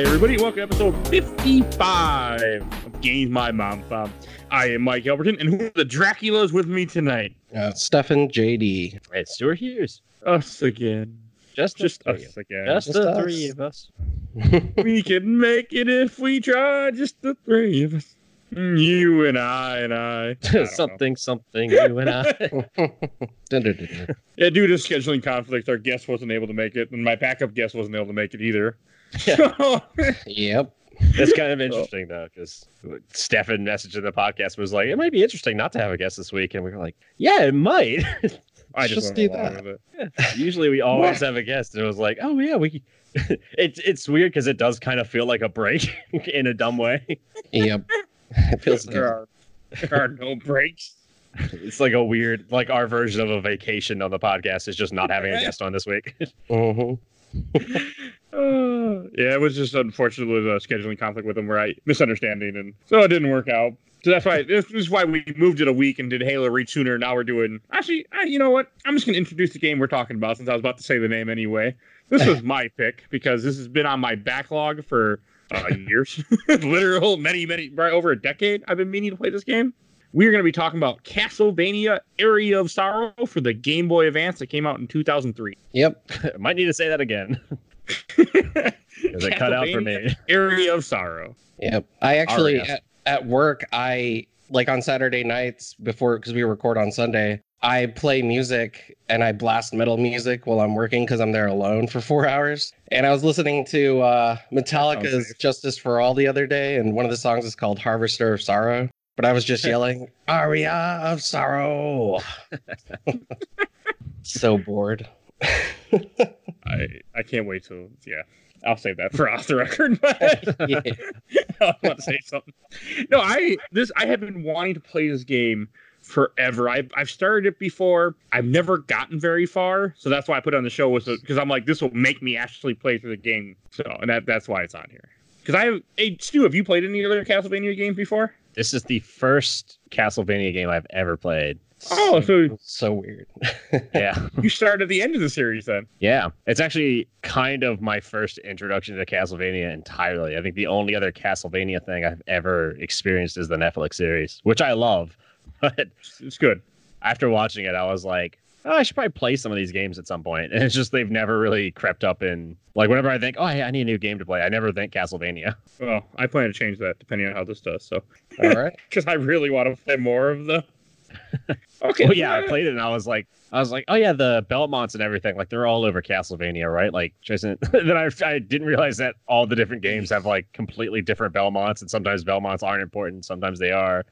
Hi, everybody. Welcome to episode 55 of Games My Mom Found. I am Mike Albertin, and who are the Draculas with me tonight? Uh, Stefan JD. It's Stuart Hughes. Us again. Just, Just us of- again. Just Just the us. three of us. we can make it if we try, just the three of us. Mm, You and I and I. I don't know. something, something, you and I. Yeah, due to scheduling conflicts, our guest wasn't able to make it, and my backup guest wasn't able to make it either. yep. It's kind of interesting though, because Stefan messaged in the podcast was like, "It might be interesting not to have a guest this week," and we were like, "Yeah, it might." I just, Just do that. with it. Usually, we always have a guest, and it was like, "Oh yeah, we." it's it's weird because it does kind of feel like a break in a dumb way. Yep. It feels There good. are, there are no breaks. It's like a weird, like our version of a vacation on the podcast is just not having a guest on this week. Mhm. Uh, yeah, it was just unfortunately a scheduling conflict with him where I misunderstanding, and so it didn't work out. So that's why this is why we moved it a week and did Halo Reach sooner. Now we're doing actually. I, you know what? I'm just gonna introduce the game we're talking about since I was about to say the name anyway. This was my pick because this has been on my backlog for uh, years, literal many many right over a decade. I've been meaning to play this game. We are going to be talking about Castlevania Aria of Sorrow for the Game Boy Advance that came out in 2003. Yep. Might need to say that again because it cut out for me. Aria of Sorrow. Yep. I actually at, at work I like on Saturday nights before because we record on Sunday. I play music and I blast metal music while I'm working because I'm there alone for four hours. And I was listening to uh, Metallica's "Justice for All" the other day, and one of the songs is called "Harvester of Sorrow." But I was just yelling "Aria of Sorrow." so bored. I I can't wait to yeah. I'll save that for off the record. But yeah. I want to say something. No, I this I have been wanting to play this game forever. I've I've started it before. I've never gotten very far, so that's why I put it on the show was because I'm like this will make me actually play through the game. So and that that's why it's on here. Because I have hey Stu, have you played any other Castlevania games before? This is the first Castlevania game I've ever played. Oh, so so weird. Yeah. you started at the end of the series then. Yeah. It's actually kind of my first introduction to Castlevania entirely. I think the only other Castlevania thing I've ever experienced is the Netflix series, which I love. But It's good. after watching it, I was like, oh, I should probably play some of these games at some point. And it's just they've never really crept up in like whenever I think, oh, hey, I need a new game to play, I never think Castlevania. Well, I plan to change that depending on how this does. So All right. because I really want to play more of the. Okay. Well, yeah, I played it and I was like, I was like, oh yeah, the Belmonts and everything, like they're all over Castlevania, right? Like, Jason. then I, I didn't realize that all the different games have like completely different Belmonts, and sometimes Belmonts aren't important, sometimes they are.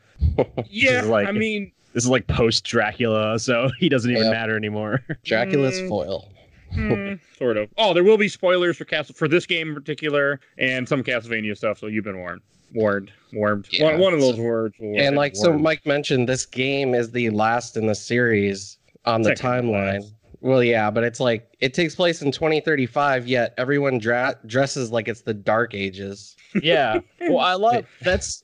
Yeah, like- I mean, This is like post Dracula, so he doesn't even Yeah. matter anymore. Dracula's Mm. foil. hmm, sort of. Oh, there will be spoilers for Castle for this game in particular, and some Castlevania stuff. So you've been warned, warned, warned. Yeah, one, one of those words. Will. And like so Mike mentioned, this game is the last in the series on the Technically timeline. last. Well, yeah, but it's like it takes place in 2035, yet everyone dra- dresses like it's the Dark Ages. yeah. Well, I love that's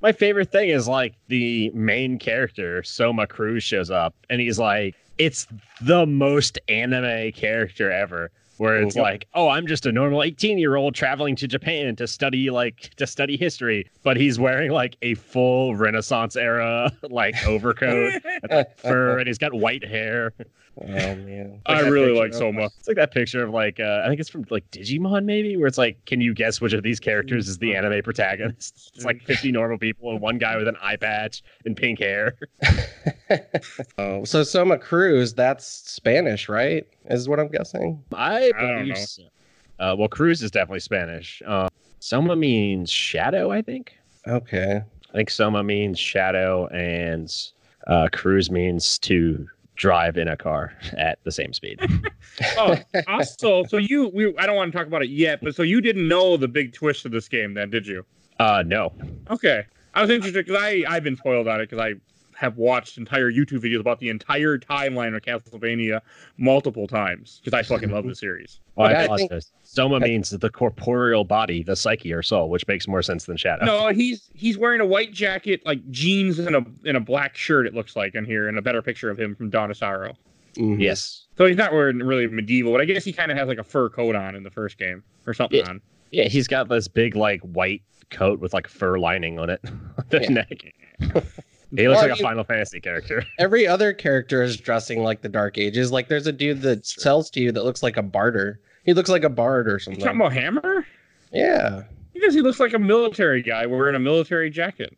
my favorite thing is like the main character, Soma Cruz, shows up and he's like, it's the most anime character ever. Where it's Yep. like, oh, I'm just a normal 18 year old traveling to Japan to study like to study history, but he's wearing like a full Renaissance era like overcoat, and fur, and he's got white hair. Oh man. I really like of- Soma. It's like that picture of like uh, I think it's from like Digimon maybe, where it's like, can you guess which of these characters is the anime protagonist? It's like 50 normal people and one guy with an eye patch and pink hair. oh, so Soma Cruz, that's Spanish, right? Is what I'm guessing. I I don't believe. know. so. Uh, well, Cruz is definitely Spanish. Um, Soma means shadow, I think. Okay. I think Soma means shadow, and uh, Cruz means to drive in a car at the same speed. oh, also, so you, we, I don't want to talk about it yet, but so you didn't know the big twist of this game, then, did you? Uh, no. Okay, I was interested because I, I've been spoiled on it because I have watched entire YouTube videos about the entire timeline of Castlevania multiple times because I fucking love the series. Well, Yeah, I I think- apologize. Soma I- means the corporeal body, the psyche or soul, which makes more sense than shadow. No, he's he's wearing a white jacket, like jeans and a and a black shirt. It looks like in here, and a better picture of him from Dawn of Sorrow. Mhm. Yes. So he's not wearing really medieval, but I guess he kind of has like a fur coat on in the first game or something Yeah. on. Yeah, he's got this big like white coat with like fur lining on it the Yeah. neck. he looks Well, like a you- Final Fantasy character. Every other character is dressing like the Dark Ages. Like there's a dude that sells to you that looks like a barter. He looks like a bard or You something. talking about Hammer? Yeah, Because he looks like a military guy wearing a military jacket.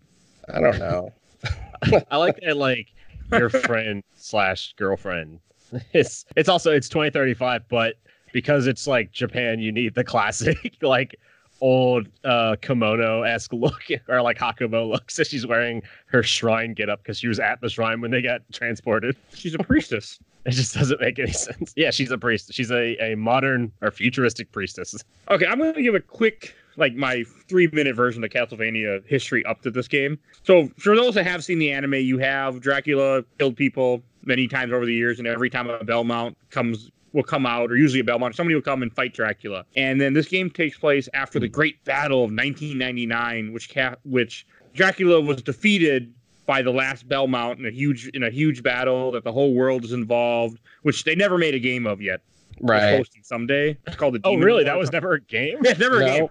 I don't know. I like that like your friend slash girlfriend. It's it's also it's 2035, but because it's like Japan, you need the classic like old uh kimono esque look or like Hakumo look. So she's wearing her shrine get up because she was at the shrine when they got transported. She's a priestess. It just doesn't make any sense. Yeah, she's a priest. She's a, a modern or futuristic priestess. Okay, I'm going to give a quick, like, my three minute version of Castlevania history up to this game. So, for those that have seen the anime, you have Dracula killed people many times over the years, and every time a Belmont comes will come out, or usually a Belmont, somebody will come and fight Dracula. And then this game takes place after the Great Battle of 1999, which ca- which Dracula was defeated by the last Belmont in a huge in a huge battle that the whole world is involved, which they never made a game of yet. Right. hosting someday. It's called the. Oh, Demon really? War. That was never a game. Yeah, it's never a game.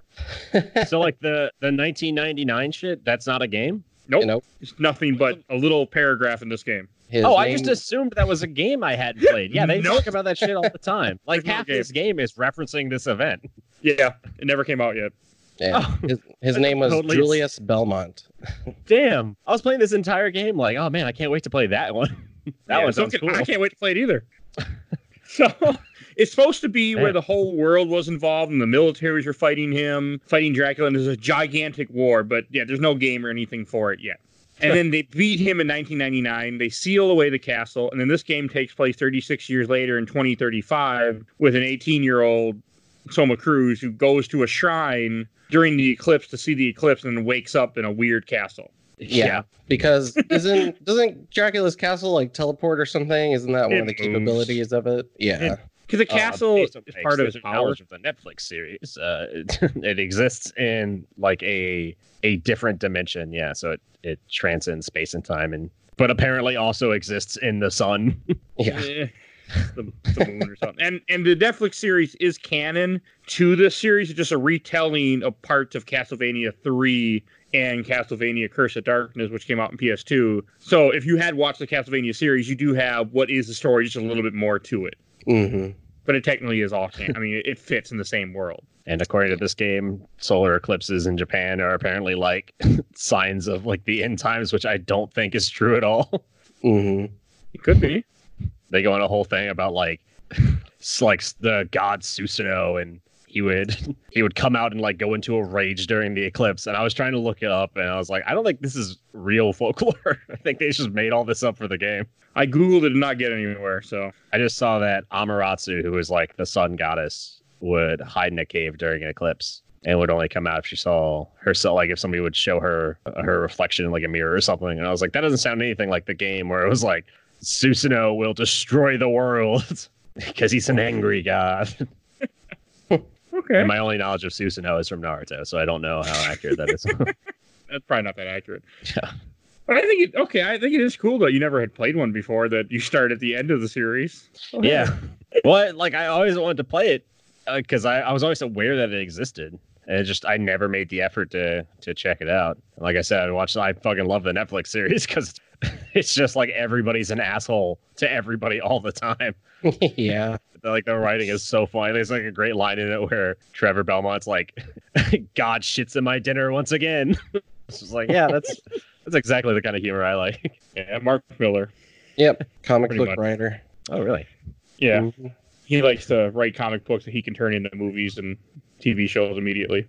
So like the the 1999 shit, that's not a game. Nope. You know, It's nothing but a little paragraph in this game. His oh, I just assumed that was a game I hadn't played. Yeah, they Nope. talk about that shit all the time. Like half game. this game is referencing this event. Yeah, it never came out yet. Yeah. Oh. His, his name was Totally. Julius Belmont. Damn, I was playing this entire game like, oh man, I can't wait to play that one. that Yeah, one so sounds can- cool. I can't wait to play it either. so it's supposed to be where the whole world was involved and the militaries were fighting him, fighting Dracula, and there's a gigantic war. But yeah, there's no game or anything for it yet. And then they beat him in 1999. They seal away the castle, and then this game takes place 36 years later in 2035 with an 18 year old Soma Cruz who goes to a shrine during the eclipse to see the eclipse and wakes up in a weird castle. Yeah. Because isn't doesn't Dracula's castle like teleport or something? Isn't that one of the It moves. capabilities of it? Yeah. Yeah. Because the Uh, castle based on is part of power. of the Netflix series. Uh, it, it exists in like a a different dimension. Yeah, so it it transcends space and time, and but apparently also exists in the sun. Yeah. The, the moon or something. And and the Netflix series is canon to this series. It's just a retelling of parts of Castlevania 3 and Castlevania Curse of Darkness, which came out in PS2. So if you had watched the Castlevania series, you do have what is the story, just a little bit more to it. Hmm But it technically is all canon. I mean, it, it fits in the same world. And according to this game, solar eclipses in Japan are apparently like signs of like the end times, which I don't think is true at all. hmm It could be. they go on a whole thing about like like the god Susanoo and he would he would come out and like go into a rage during the eclipse and I was trying to look it up and I was like I don't think this is real folklore. I think they just made all this up for the game. I Googled it and not get anywhere. So I just saw that Amaterasu who is like the sun goddess would hide in a cave during an eclipse and would only come out if she saw herself like if somebody would show her her reflection in like a mirror or something and I was like that doesn't sound anything like the game where it was like Susanoo will destroy the world because he's an angry god. Okay, And my only knowledge of Susanoo is from Naruto, so I don't know how accurate that is. that's probably not that accurate. Yeah. But I think it okay. I think it is cool that you never had played one before. That you start at the end of the series. Oh, yeah. Well, like I always wanted to play it uh, because I, I was always aware that it existed. And it just I never made the effort to to check it out. And like I said, I watched. I fucking love the Netflix series because it's just like everybody's an asshole to everybody all the time. yeah. Like the writing is so funny. There's like a great line in it where Trevor Belmont's like, "God shits in my dinner once again." it's just like, yeah, that's that's exactly the kind of humor I like. Yeah, Mark Millar. Yep. Comic book much. writer. Oh, really? Yeah, Mhm. he likes to write comic books that he can turn into movies and TV shows immediately.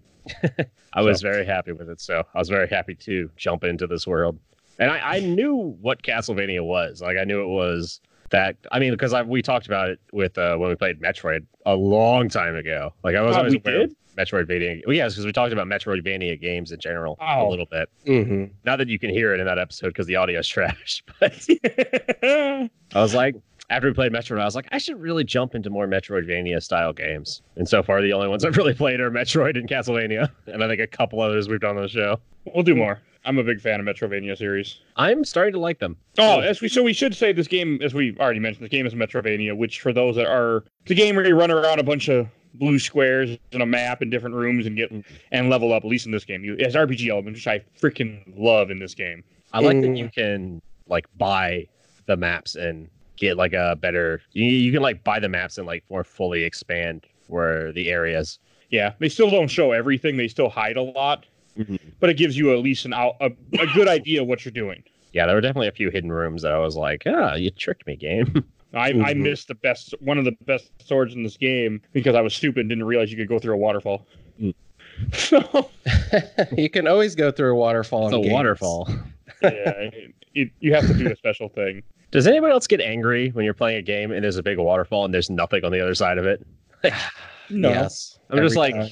I was very happy with it. So I was very happy to jump into this world. And I, I knew what Castlevania was. Like I knew it was that. I mean, because I, we talked about it with uh, when we played Metroid a long time ago. Like I was Oh, always we aware of did? Metroidvania. Well, yes, because we talked about Metroidvania games in general a Oh. little bit. Mhm. Not that you can hear it in that episode because the audio is trash. But I was like, after we played Metroid, I was like, I should really jump into more Metroidvania style games. And so far, the only ones I've really played are Metroid and Castlevania, and I think a couple others we've done on the show. we'll do more. I'm a big fan of Metroidvania series. I'm starting to like them. Oh, as we so we should say this game, as we already mentioned, this game is Metroidvania, which for those that are the game where you run around a bunch of blue squares in a map in different rooms and get and level up. At least in this game, you it has RPG elements, which I freaking love in this game. I like that Mm. you can like buy the maps and get like a better. You, you can like buy the maps and like more fully expand where the areas. Yeah, they still don't show everything. They still hide a lot, Mhm. but it gives you at least an out a, a good idea of what you're doing. Yeah, there were definitely a few hidden rooms that I was like, ah, you tricked me, game. I, I Mhm. missed the best one of the best swords in this game because I was stupid and didn't realize you could go through a waterfall. Mm. So you can always go through a waterfall. it's in a games. waterfall. Yeah, it, it, you have to do a special thing. Does anybody else get angry when you're playing a game and there's a big waterfall and there's nothing on the other side of it? No. Yes. I'm just like, time.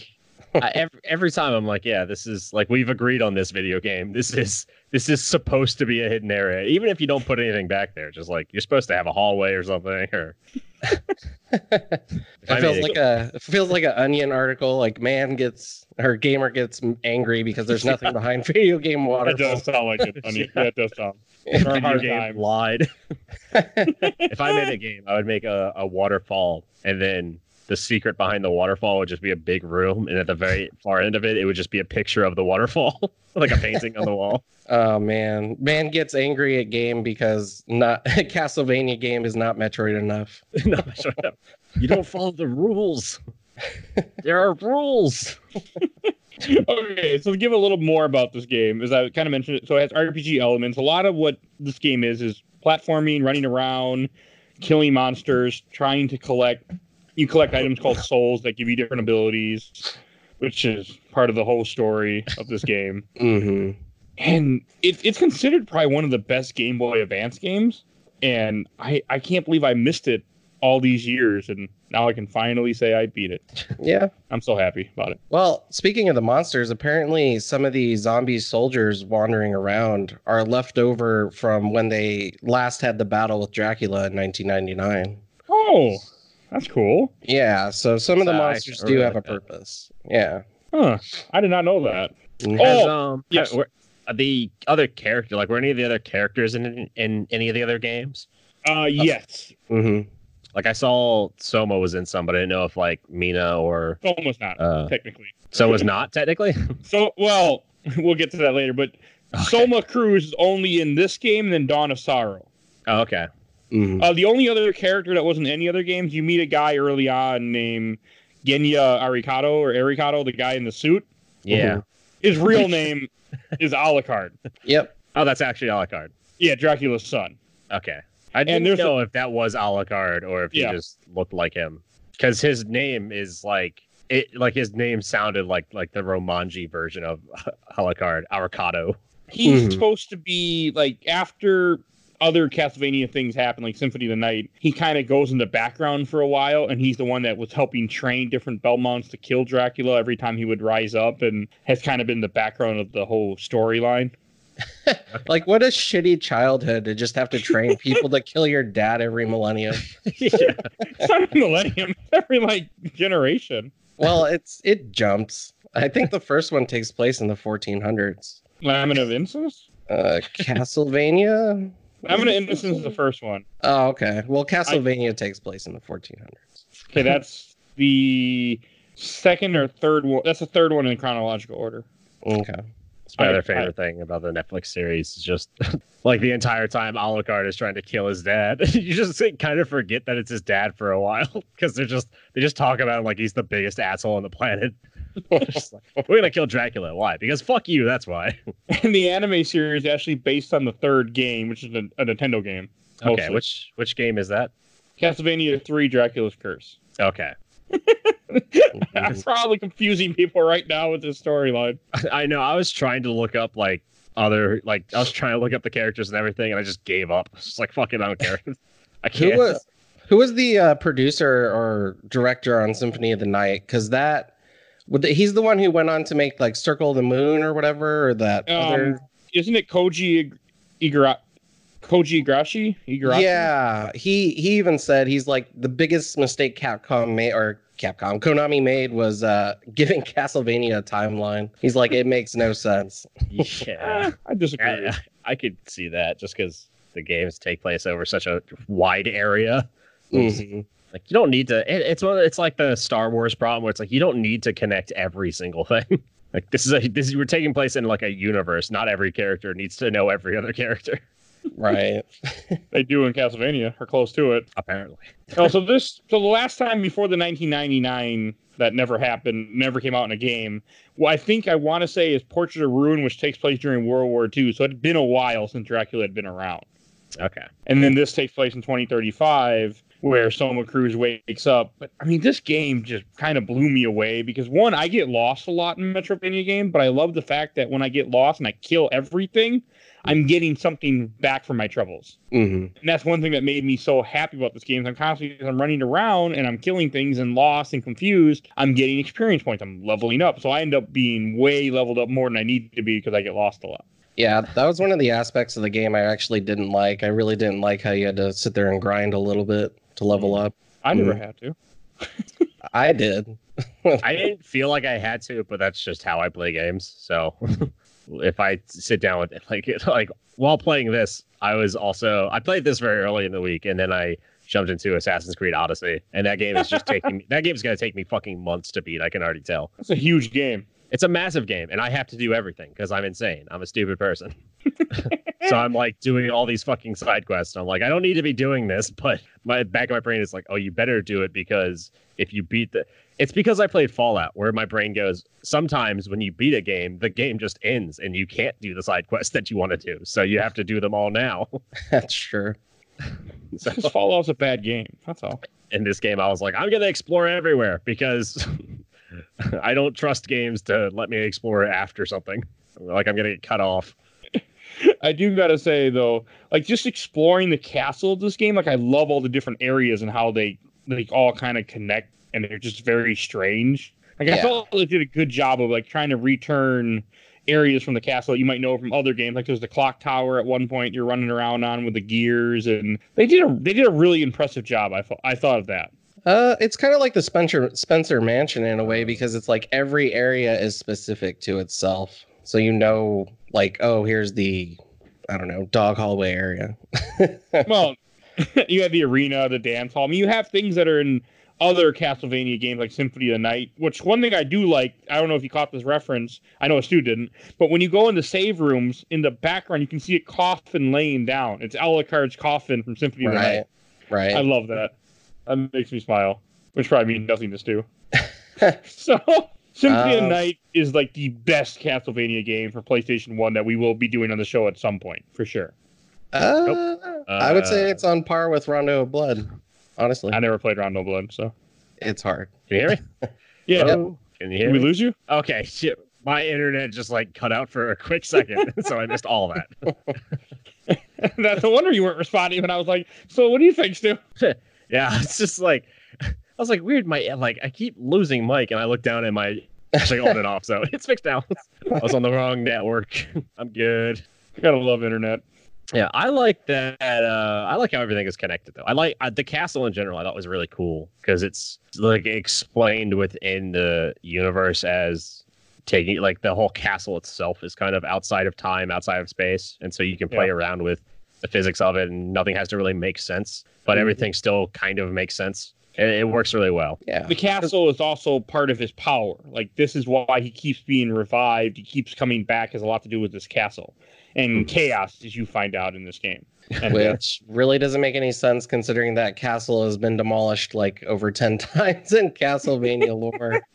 I, every, every time I'm like, yeah, this is like we've agreed on this video game. This is this is supposed to be a hidden area, even if you don't put anything back there. Just like you're supposed to have a hallway or something. Or If I It feels made like a it feels like an onion article. Like man gets her gamer gets angry because there's nothing behind video game That waterfall. does sound like it. Honey. Yeah. That does sound. video game lied. if I made a game, I would make a, a waterfall, and then the secret behind the waterfall would just be a big room, and at the very far end of it, it would just be a picture of the waterfall, like a painting on the wall. Oh man, man gets angry at game because not Castlevania game is not Metroid enough. no, shut up. You don't follow the rules. There are rules. Okay, so to give a little more about this game, as I kind of mentioned, it, so it has RPG elements. A lot of what this game is is platforming, running around, killing monsters, trying to collect. You collect items called souls that give you different abilities, which is part of the whole story of this game. hmm And it, it's considered probably one of the best Game Boy Advance games. And I, I can't believe I missed it all these years, and now I can finally say I beat it. Yeah. I'm so happy about it. Well, speaking of the monsters, apparently some of the zombie soldiers wandering around are left over from when they last had the battle with Dracula in 1999. Oh, that's cool. Yeah, so some of the So monsters really do have a that. purpose. Yeah. Huh. I did not know that. Mhm. Oh, um, yes. ha- were- uh, the other character, like, were any of the other characters in in any of the other games? Uh, yes. Mhm. Like, I saw Soma was in some, but I didn't know if like Mina or Almost not, uh, technically. so was not technically. So, well, we'll get to that later, but Soma Cruz is only in this game and then Dawn of Sorrow. oh, okay. Mhm. Uh, the only other character that wasn't in any other games, you meet a guy early on named Genya Arikado or Arikado, the guy in the suit. Yeah. His real name is Alucard. Yep. Oh, that's actually Alucard. Yeah, Dracula's son. Okay. I didn't there's know if that was Alucard or if he Yeah. just looked like him. Because his name is like it like his name sounded like like the Romanji version of Alucard, Arikado. He's Mhm. supposed to be like after other Castlevania things happen, like Symphony of the Night. He kind of goes in the background for a while, and he's the one that was helping train different Belmonts to kill Dracula every time he would rise up, and has kind of been the background of the whole storyline. Like what a shitty childhood to just have to train people to kill your dad every millennium. yeah. It's not a millennium; it's every like generation. Well, it's it jumps. I think the first one takes place in the 1400s. Lament of Innocence. Uh, Castlevania. Lament of Innocence is the first one. Oh, okay. Well, Castlevania takes place in the 1400s. Okay, that's the second or third one. That's the third one in chronological order. Okay. It's my I- other I- favorite thing about the Netflix series is just like the entire time Alucard is trying to kill his dad. you just like, kind of forget that it's his dad for a while because they're just they just talk about him like he's the biggest asshole on the planet. Just like, We're gonna kill Dracula. Why? Because fuck you. That's why. And the anime series is actually based on the third game, which is a, a Nintendo game. Okay, which which game is that? Castlevania 3 Dracula's Curse. Okay, I'm probably confusing people right now with this storyline. I know. I was trying to look up like other like I was trying to look up the characters and everything, and I just gave up. It's just like fuck it, I don't care. I Who can't. was who was the uh, producer or director on Symphony of the Night? Because that would the- he's the one who went on to make like Circle of the Moon or whatever, or that Um, other. Isn't it Koji Igara- Koji Igarashi? Igarashi? Yeah, he he even said he's like the biggest mistake Capcom made or Capcom Konami made was uh giving Castlevania a timeline. He's like it makes no sense. yeah. I disagree. I, I could see that just because the games take place over such a wide area. Mhm. Like you don't need to. It, it's one. It's like the Star Wars problem where it's like you don't need to connect every single thing. like this is a this is we're taking place in like a universe. Not every character needs to know every other character. Right. They do in Castlevania, or close to it. Apparently. oh, so this so the last time before the 1999 that never happened, never came out in a game. Well, I think I want to say is Portrait of Ruin, which takes place during World War II. So it'd been a while since Dracula had been around. Okay. And then this takes place in 2035, where Soma Cruz wakes up. But I mean, this game just kind of blew me away because one, I get lost a lot in Metrovania game, but I love the fact that when I get lost and I kill everything, I'm getting something back for my troubles. hmm And that's one thing that made me so happy about this game. Is I'm constantly I'm running around and I'm killing things and lost and confused. I'm getting experience points. I'm leveling up. So I end up being way leveled up more than I need to be because I get lost a lot. Yeah, that was one of the aspects of the game I actually didn't like. I really didn't like how you had to sit there and grind a little bit to level up. I never Mhm. had to. I did. I didn't feel like I had to, but that's just how I play games. So if I sit down with like like while playing this, I was also I played this very early in the week, and then I jumped into Assassin's Creed Odyssey, and that game is just taking me, that game's gonna take me fucking months to beat. I can already tell. It's a huge game. It's a massive game, and I have to do everything because I'm insane. I'm a stupid person. so I'm like doing all these fucking side quests. And I'm like, I don't need to be doing this, but my back of my brain is like, oh, you better do it because if you beat the, it's because I played Fallout, where my brain goes. Sometimes when you beat a game, the game just ends, and you can't do the side quests that you want to do. So you have to do them all now. That's true. so Because Fallout's a bad game. That's all. in this game, I was like, I'm gonna explore everywhere because I don't trust games to let me explore after something. Like I'm gonna get cut off. I do gotta say though, like just exploring the castle of this game, like I love all the different areas and how they like all kind of connect, and they're just very strange. Like I Yeah. felt they did a good job of like trying to return areas from the castle that you might know from other games. Like there's the clock tower at one point you're running around on with the gears, and they did a they did a really impressive job. I thought I thought of that. Uh, it's kind of like the Spencer Spencer Mansion in a way because it's like every area is specific to itself. So you know, like, oh, here's the, I don't know, dog hallway area. well, you have the arena, the dance hall. I mean, you have things that are in other Castlevania games like Symphony of the Night. Which one thing I do like, I don't know if you caught this reference. I know a Stu didn't, but when you go in the save rooms, in the background, you can see a coffin laying down. It's Alucard's coffin from Symphony of the right, Night. right. I love that. That makes me smile, which probably means nothing to Stu. so. Symphony of Um, Night is like the best Castlevania game for PlayStation 1 that we will be doing on the show at some point, for sure. Uh, I would say Uh, it's on par with Rondo of Blood. Honestly, I never played Rondo of Blood, so. it's hard. Can you hear me? Yeah. Hello? Can you hear Did we me? lose you? Okay, shit. My internet just like cut out for a quick second, so I missed all that. That's a wonder you weren't responding when I was like, "So what do you think, Stu?" Yeah, it's just like I was like weird. My like I keep losing mic, and I look down at my actually on and off, so it's fixed now. I was on the wrong network. I'm good. You gotta love internet. Yeah, I like that. Uh, I like how everything is connected, though. I like uh, the castle in general. I thought was really cool because it's like explained within the universe as taking like the whole castle itself is kind of outside of time, outside of space, and so you can play Yeah. around with the physics of it, and nothing has to really make sense, but Mhm. everything still kind of makes sense. It, it works really well. Yeah, The castle is also part of his power. Like this is why he keeps being revived. He keeps coming back. Has a lot to do with this castle and chaos, as you find out in this game. And, which really doesn't make any sense considering that castle has been demolished like over 10 times in Castlevania lore.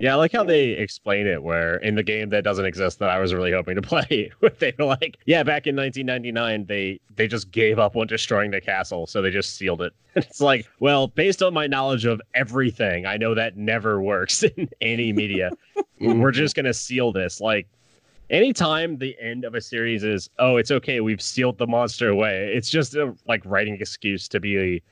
Yeah, I like how they explain it. Where in the game that doesn't exist, that I was really hoping to play, where they were like, "Yeah, back in 1999, they they just gave up on destroying the castle, so they just sealed it." it's like, well, based on my knowledge of everything, I know that never works in any media. we're just gonna seal this. Like, anytime the end of a series is, "Oh, it's okay, we've sealed the monster away," it's just a like writing excuse to be.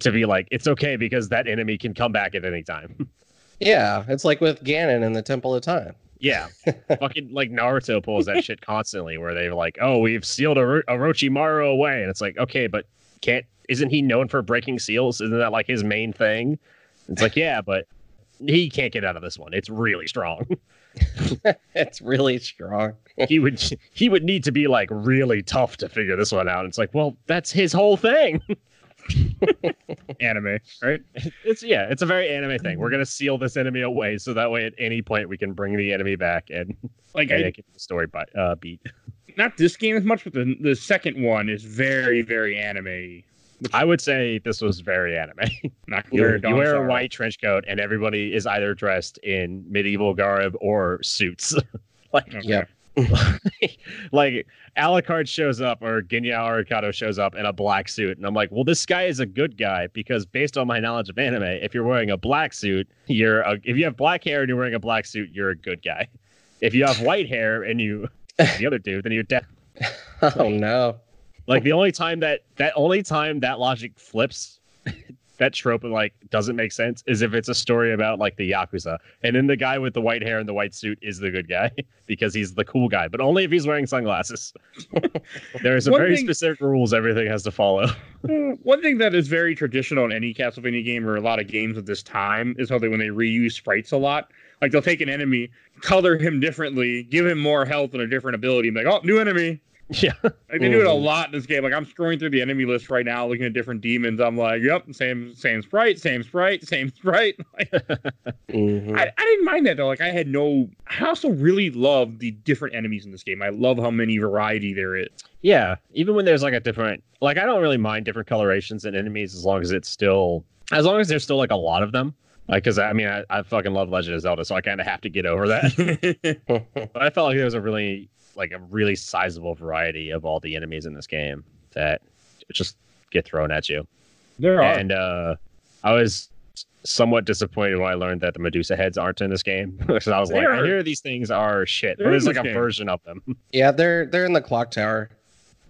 To be like, it's okay because that enemy can come back at any time. Yeah, it's like with Ganon in the Temple of Time. Yeah, fucking like Naruto pulls that shit constantly, where they're like, "Oh, we've sealed Oro- Orochimaru away," and it's like, okay, but can't? Isn't he known for breaking seals? Isn't that like his main thing? It's like, yeah, but he can't get out of this one. It's really strong. It's really strong. he would he would need to be like really tough to figure this one out. It's like, well, that's his whole thing. Anime, right? It's yeah, it's a very anime thing. We're gonna seal this enemy away so that way at any point we can bring the enemy back and Like and I, get the story bi- uh, beat. not this game as much, but the the second one is very very anime. I would say this was very anime. Not You wear, you wear a white trench coat and everybody is either dressed in medieval garb or suits. like Okay. Yep. like Alucard shows up or Genya Arikado shows up in a black suit, and I'm like, well, this guy is a good guy because based on my knowledge of anime, if you're wearing a black suit, you're a, if you have black hair and you're wearing a black suit, you're a good guy. If you have white hair and you the other dude, then you're dead. Oh no. Like the only time that that only time that logic flips. That trope like doesn't make sense is if it's a story about like the yakuza, and then the guy with the white hair and the white suit is the good guy because he's the cool guy, but only if he's wearing sunglasses. There's a One very thing- specific rules everything has to follow. Uh, One thing that is very traditional in any Castlevania game or a lot of games of this time is how they when they reuse sprites a lot. Like they'll take an enemy, color him differently, give him more health and a different ability, and be like, oh, new enemy. Yeah. Like they do it a Mhm. lot in this game. Like I'm scrolling through the enemy list right now, looking at different demons. I'm like, yep, same same sprite, same sprite, same sprite. Like, Mhm. I, I didn't mind that though. Like I had no. I also really love the different enemies in this game. I love how many variety there is. Yeah. Even when there's like a different like I don't really mind different colorations and enemies as long as it's still as long as there's still like a lot of them. Like, cause I mean, I, I fucking love Legend of Zelda, so I kind of have to get over that. But I felt like there was a really like a really sizable variety of all the enemies in this game that just get thrown at you. there are. And uh I was somewhat disappointed when I learned that the Medusa heads aren't in this game. Because I was They like, I hear these things are shit. They're But there's like a game. version of them. yeah, they're they're in the clock tower.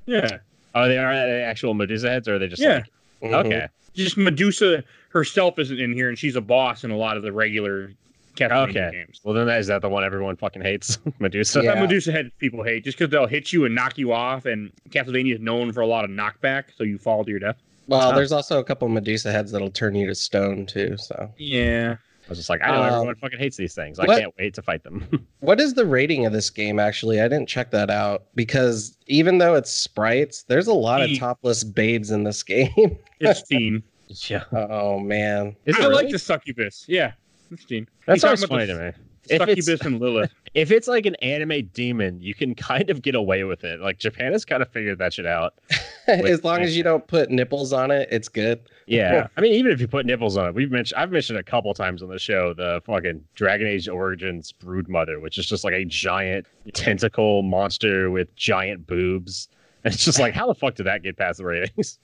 yeah. Oh, they are actual Medusa heads, or are they just Yeah. like Mhm. okay? just Medusa herself isn't in here, and she's a boss in a lot of the regular Castlevania Okay. games. Well, then that, is that the one everyone fucking hates, Medusa? Yeah. That Medusa head people hate just because they'll hit you and knock you off, and Castlevania is known for a lot of knockback, so you fall to your death. Well, Oh. there's also a couple Medusa heads that'll turn you to stone too. So, Yeah. I was just like, I know Um, everyone fucking hates these things. I what- can't wait to fight them. what is the rating of this game? Actually, I didn't check that out because even though it's sprites, there's a lot of topless babes in this game. It's teen. yeah, oh man. is I it like the succubus. Yeah. It's teen. That sounds funny to me. the If it's- Succubus and Lilith. If it's like an anime demon, you can kind of get away with it. Like Japan has kind of figured that shit out. as long as you don't put nipples on it, it's good. Yeah, I mean, even if you put nipples on it, we've mentioned I've mentioned a couple times on the show the fucking Dragon Age Origins Brood Mother, which is just like a giant tentacle monster with giant boobs. And it's just like, how the fuck did that get past the ratings?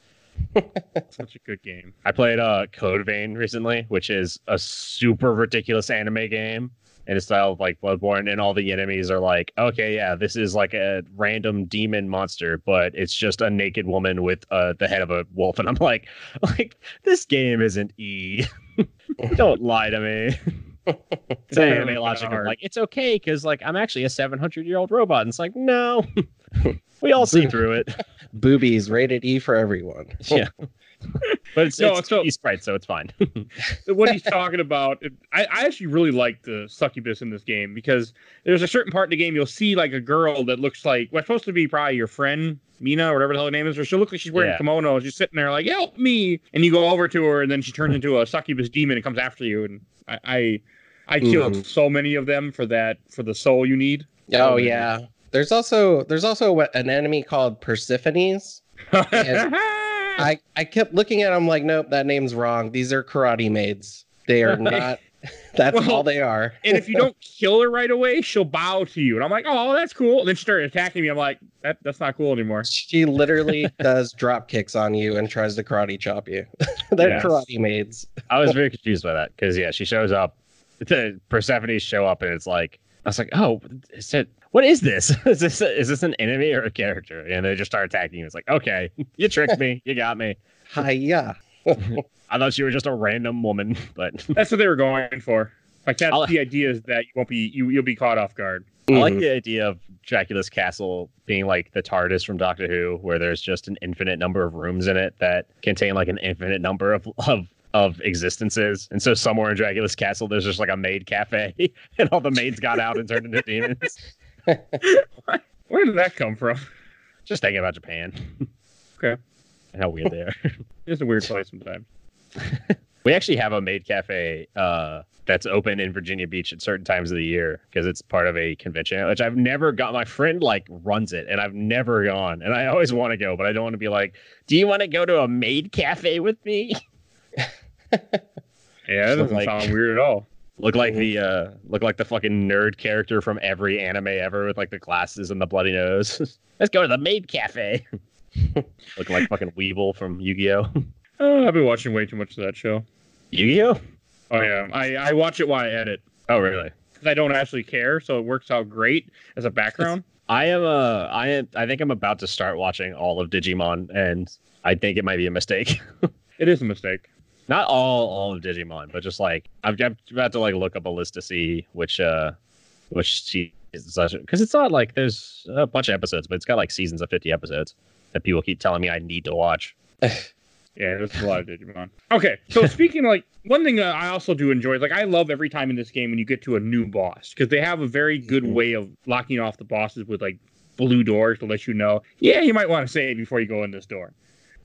Such a good game. I played uh Code Vein recently, which is a super ridiculous anime game in a style of like Bloodborne, and all the enemies are like, okay, yeah, this is like a random demon monster, but it's just a naked woman with uh the head of a wolf, and I'm like, like this game isn't E. Don't lie to me. It's Yeah, anime it's logic of like it's okay because like I'm actually a 700 year old robot, and it's like no, we all see through it. Boobies rated E for everyone. Yeah. But it's, No, it's so- so, sprite, so it's fine. what he's talking about. it- I, I actually really like the succubus in this game because there's a certain part in the game you'll see like a girl that looks like what's supposed to be probably your friend Mina or whatever the hell her name is, or she'll look like she's wearing Yeah. a kimono. and She's sitting there like "Help me!" and you go over to her, and then she turns into a succubus demon and comes after you. And I I, I killed Mhm. so many of them for that for the soul you need. Oh yeah. There's also there's also what- an enemy called Persephones. I I kept looking at them like, nope, that name's wrong. These are karate maids. They are not. That's Well, all they are. and if you don't kill her right away, she'll bow to you. And I'm like, oh, that's cool. And then she started attacking me. I'm like, that, that's not cool anymore. She literally does drop kicks on you and tries to karate chop you. They're Yes. karate maids. I was very confused by that because yeah, she shows up. The Persephone show up and it's like I was like, oh, is it? What is this? is this is this an enemy or a character? And they just start attacking you. It's like, okay, you tricked me, you got me. Hiya. I thought you were just a random woman, but That's what they were going for. Like that's I'll- the idea is that you won't be you you'll be caught off guard. I like Mhm. the idea of Dracula's castle being like the TARDIS from Doctor Who, where there's just an infinite number of rooms in it that contain like an infinite number of of of existences. And so somewhere in Dracula's castle, there's just like a maid cafe, and all the maids got out and turned into demons. Where did that come from? Just thinking about Japan. Okay. and how weird they are. It's a weird place sometimes. we actually have a maid cafe uh, that's open in Virginia Beach at certain times of the year because it's part of a convention, which I've never got. My friend like runs it, and I've never gone, and I always want to go, but I don't want to be like, "Do you want to go to a maid cafe with me?" Yeah, that doesn't like- sound weird at all. Look like Mhm. the uh, look like the fucking nerd character from every anime ever with like the glasses and the bloody nose. Let's go to the maid cafe. Looking like fucking Weevil from Yu-Gi-Oh. Oh, I've been watching way too much of that show. Yu-Gi-Oh. Oh yeah, I, I watch it while I edit Oh really? because I don't actually care, so it works out great as a background. I am uh I am I think I'm about to start watching all of Digimon and I think it might be a mistake. it is a mistake. Not all all of Digimon, but just like I've, I'm about to like look up a list to see which uh which season because it's not like there's a bunch of episodes, but it's got like seasons of 50 episodes that people keep telling me I need to watch. Yeah, there's a lot of Digimon. Okay, so speaking of, like one thing I also do enjoy is like I love every time in this game when you get to a new boss because they have a very good Mhm. way of locking off the bosses with like blue doors to let you know, yeah, you might want to save before you go in this door.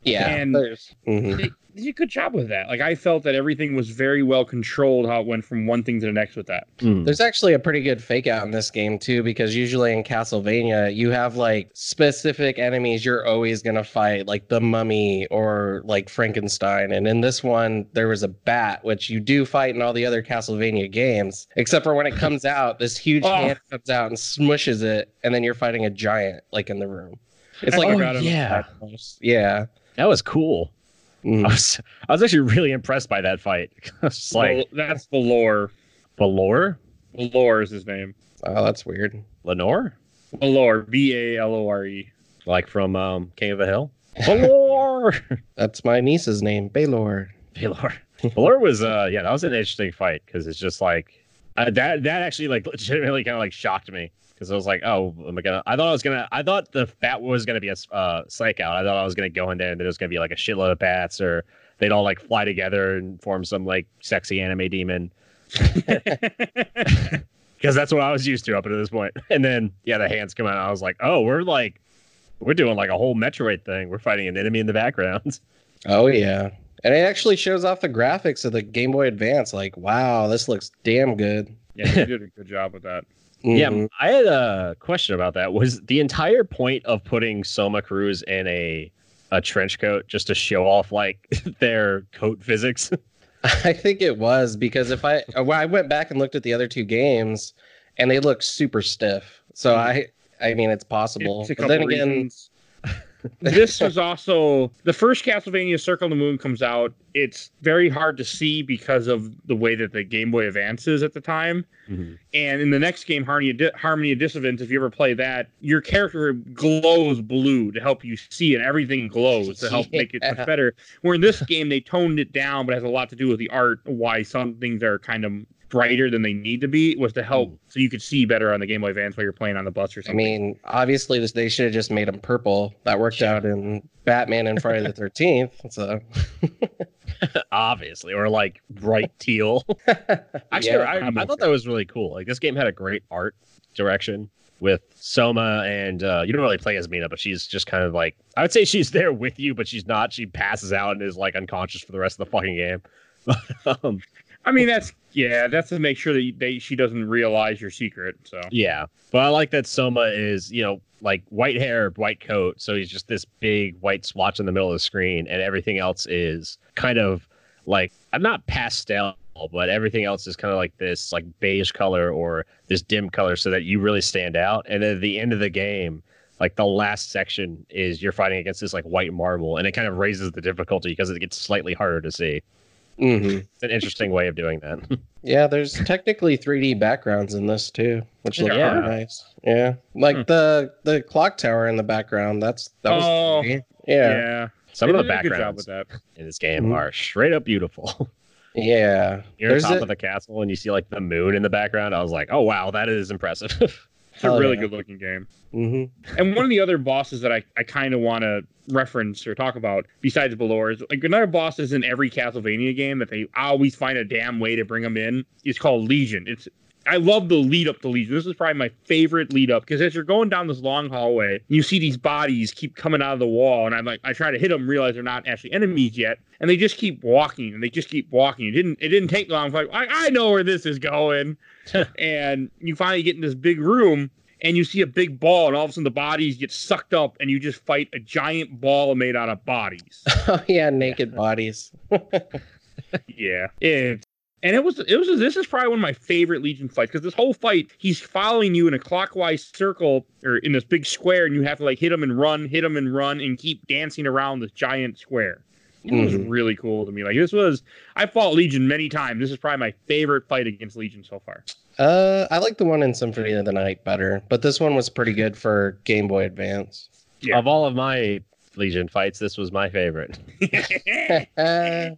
Yeah. And- there's- mhm. They, they did a good job with that. Like I felt that everything was very well controlled how it went from one thing to the next with that. There's actually a pretty good fake out in this game too, because usually in Castlevania you have like specific enemies you're always gonna fight, like the mummy or like Frankenstein. And in this one, there was a bat, which you do fight in all the other Castlevania games, except for when it comes out, this huge Oh. hand comes out and smushes it, and then you're fighting a giant like in the room. It's I like forgot about yeah. yeah. That was cool. I Mhm. was I was actually really impressed by that fight. I like Well, that's Valor. Valor? Valor is his name. Oh, that's weird. Lenore? Valor. V A L O R E. Like from um, King of the Hill? Valor! That's my niece's name, Baylor. Valor. Valor was uh yeah, that was an interesting fight because it's just like uh, that that actually like legitimately kind of like shocked me because I was like, oh, am I gonna? I thought I was gonna. I thought the bat was gonna be a uh, psych out. I thought I was gonna go in there and there was gonna be like a shitload of bats or they'd all like fly together and form some like sexy anime demon because that's what I was used to up until this point. And then yeah, the hands come out. And I was like, oh, we're like we're doing like a whole Metroid thing. We're fighting an enemy in the background. Oh yeah. And it actually shows off the graphics of the Game Boy Advance. Like, wow, this looks damn good. Yeah, he did a good job with that. Yeah, Mhm. I had a question about that. Was the entire point of putting Soma Cruz in a a trench coat just to show off like their coat physics? I think it was because if I well, I went back and looked at the other two games, and they look super stiff. So I, I mean, it's possible. It's But then again, reasons. This was also the first Castlevania Circle of the Moon comes out. It's very hard to see because of the way that the Game Boy Advance is at the time. Mm-hmm. And in the next game, Harmony Di- Harmony of Dissonance, if you ever play that, your character glows blue to help you see, and everything glows to help make it much better. Where in this game, they toned it down, but it has a lot to do with the art, why some things are kind of brighter than they need to be, was to help so you could see better on the Game Boy Advance while you're playing on the bus or something. I mean, obviously this, they should have just made them purple. That worked out in Batman and Friday the Thirteenth. So Obviously, or like bright teal. Actually, Yeah, I, I thought that was really cool. Like this game had a great art direction with Soma, and uh, you don't really play as Mina, but she's just kind of like I would say she's there with you, but she's not. She passes out and is like unconscious for the rest of the fucking game. um, I mean, that's yeah, that's to make sure that they, she doesn't realize your secret. So Yeah, but I like that Soma is, you know, like white hair, white coat. So he's just this big white swatch in the middle of the screen, and everything else is kind of like I'm not pastel, but everything else is kind of like this like beige color or this dim color, so that you really stand out. And then at the end of the game, like the last section is you're fighting against this like white marble, and it kind of raises the difficulty because it gets slightly harder to see. Mhm. It's an interesting way of doing that. yeah, there's technically 3D backgrounds in this too, which look Yeah. pretty nice. Yeah, like Hmm. the the clock tower in the background. That's that was Oh, yeah, yeah, Some of the did a good job backgrounds with that. in this game Mhm. are straight up beautiful. yeah. You're There's on top a- of the castle and you see like the moon in the background. I was like, oh wow, that is impressive. It's a really yeah. good looking game. hmm And one of the other bosses that I, I kind of want to reference or talk about besides Balore is like another boss is in every Castlevania game that they always find a damn way to bring them in. It's called Legion. It's I love the lead up to Legion. This is probably my favorite lead up because as you're going down this long hallway, you see these bodies keep coming out of the wall, and I'm like, I try to hit them, realize they're not actually enemies yet, and they just keep walking and they just keep walking. It didn't it didn't take long. I'm like, I, I know where this is going, and you finally get in this big room. And you see a big ball, and all of a sudden the bodies get sucked up, and you just fight a giant ball made out of bodies. oh yeah, naked bodies. yeah, it and it was it was this is probably one of my favorite Legion fights because this whole fight he's following you in a clockwise circle or in this big square, and you have to like hit him and run, hit him and run, and keep dancing around this giant square. It was Mhm. really cool to me. Like this was I fought Legion many times. This is probably my favorite fight against Legion so far. Uh, I like the one in Symphony of the Night better, but this one was pretty good for Game Boy Advance. Yeah. Of all of my Legion fights, this was my favorite. I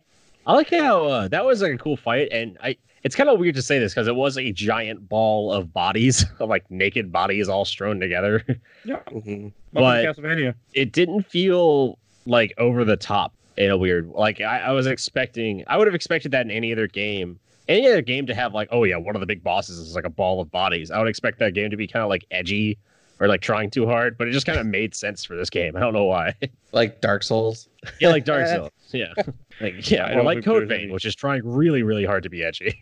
like how uh, that was like a cool fight, and I. It's kind of weird to say this because it was a giant ball of bodies, of like naked bodies all strewn together. mhm. But- Castlevania. it didn't feel like over the top in a weird like I, I was expecting I would have expected that in any other game. Any other game to have like, oh yeah, one of the big bosses is like a ball of bodies. I would expect that game to be kind of like edgy or like trying too hard, but it just kind of made sense for this game. I don't know why. Like Dark Souls. yeah, like Dark Souls. Yeah. Like yeah, I or like think Code there's Vein, which is trying really, really hard to be edgy.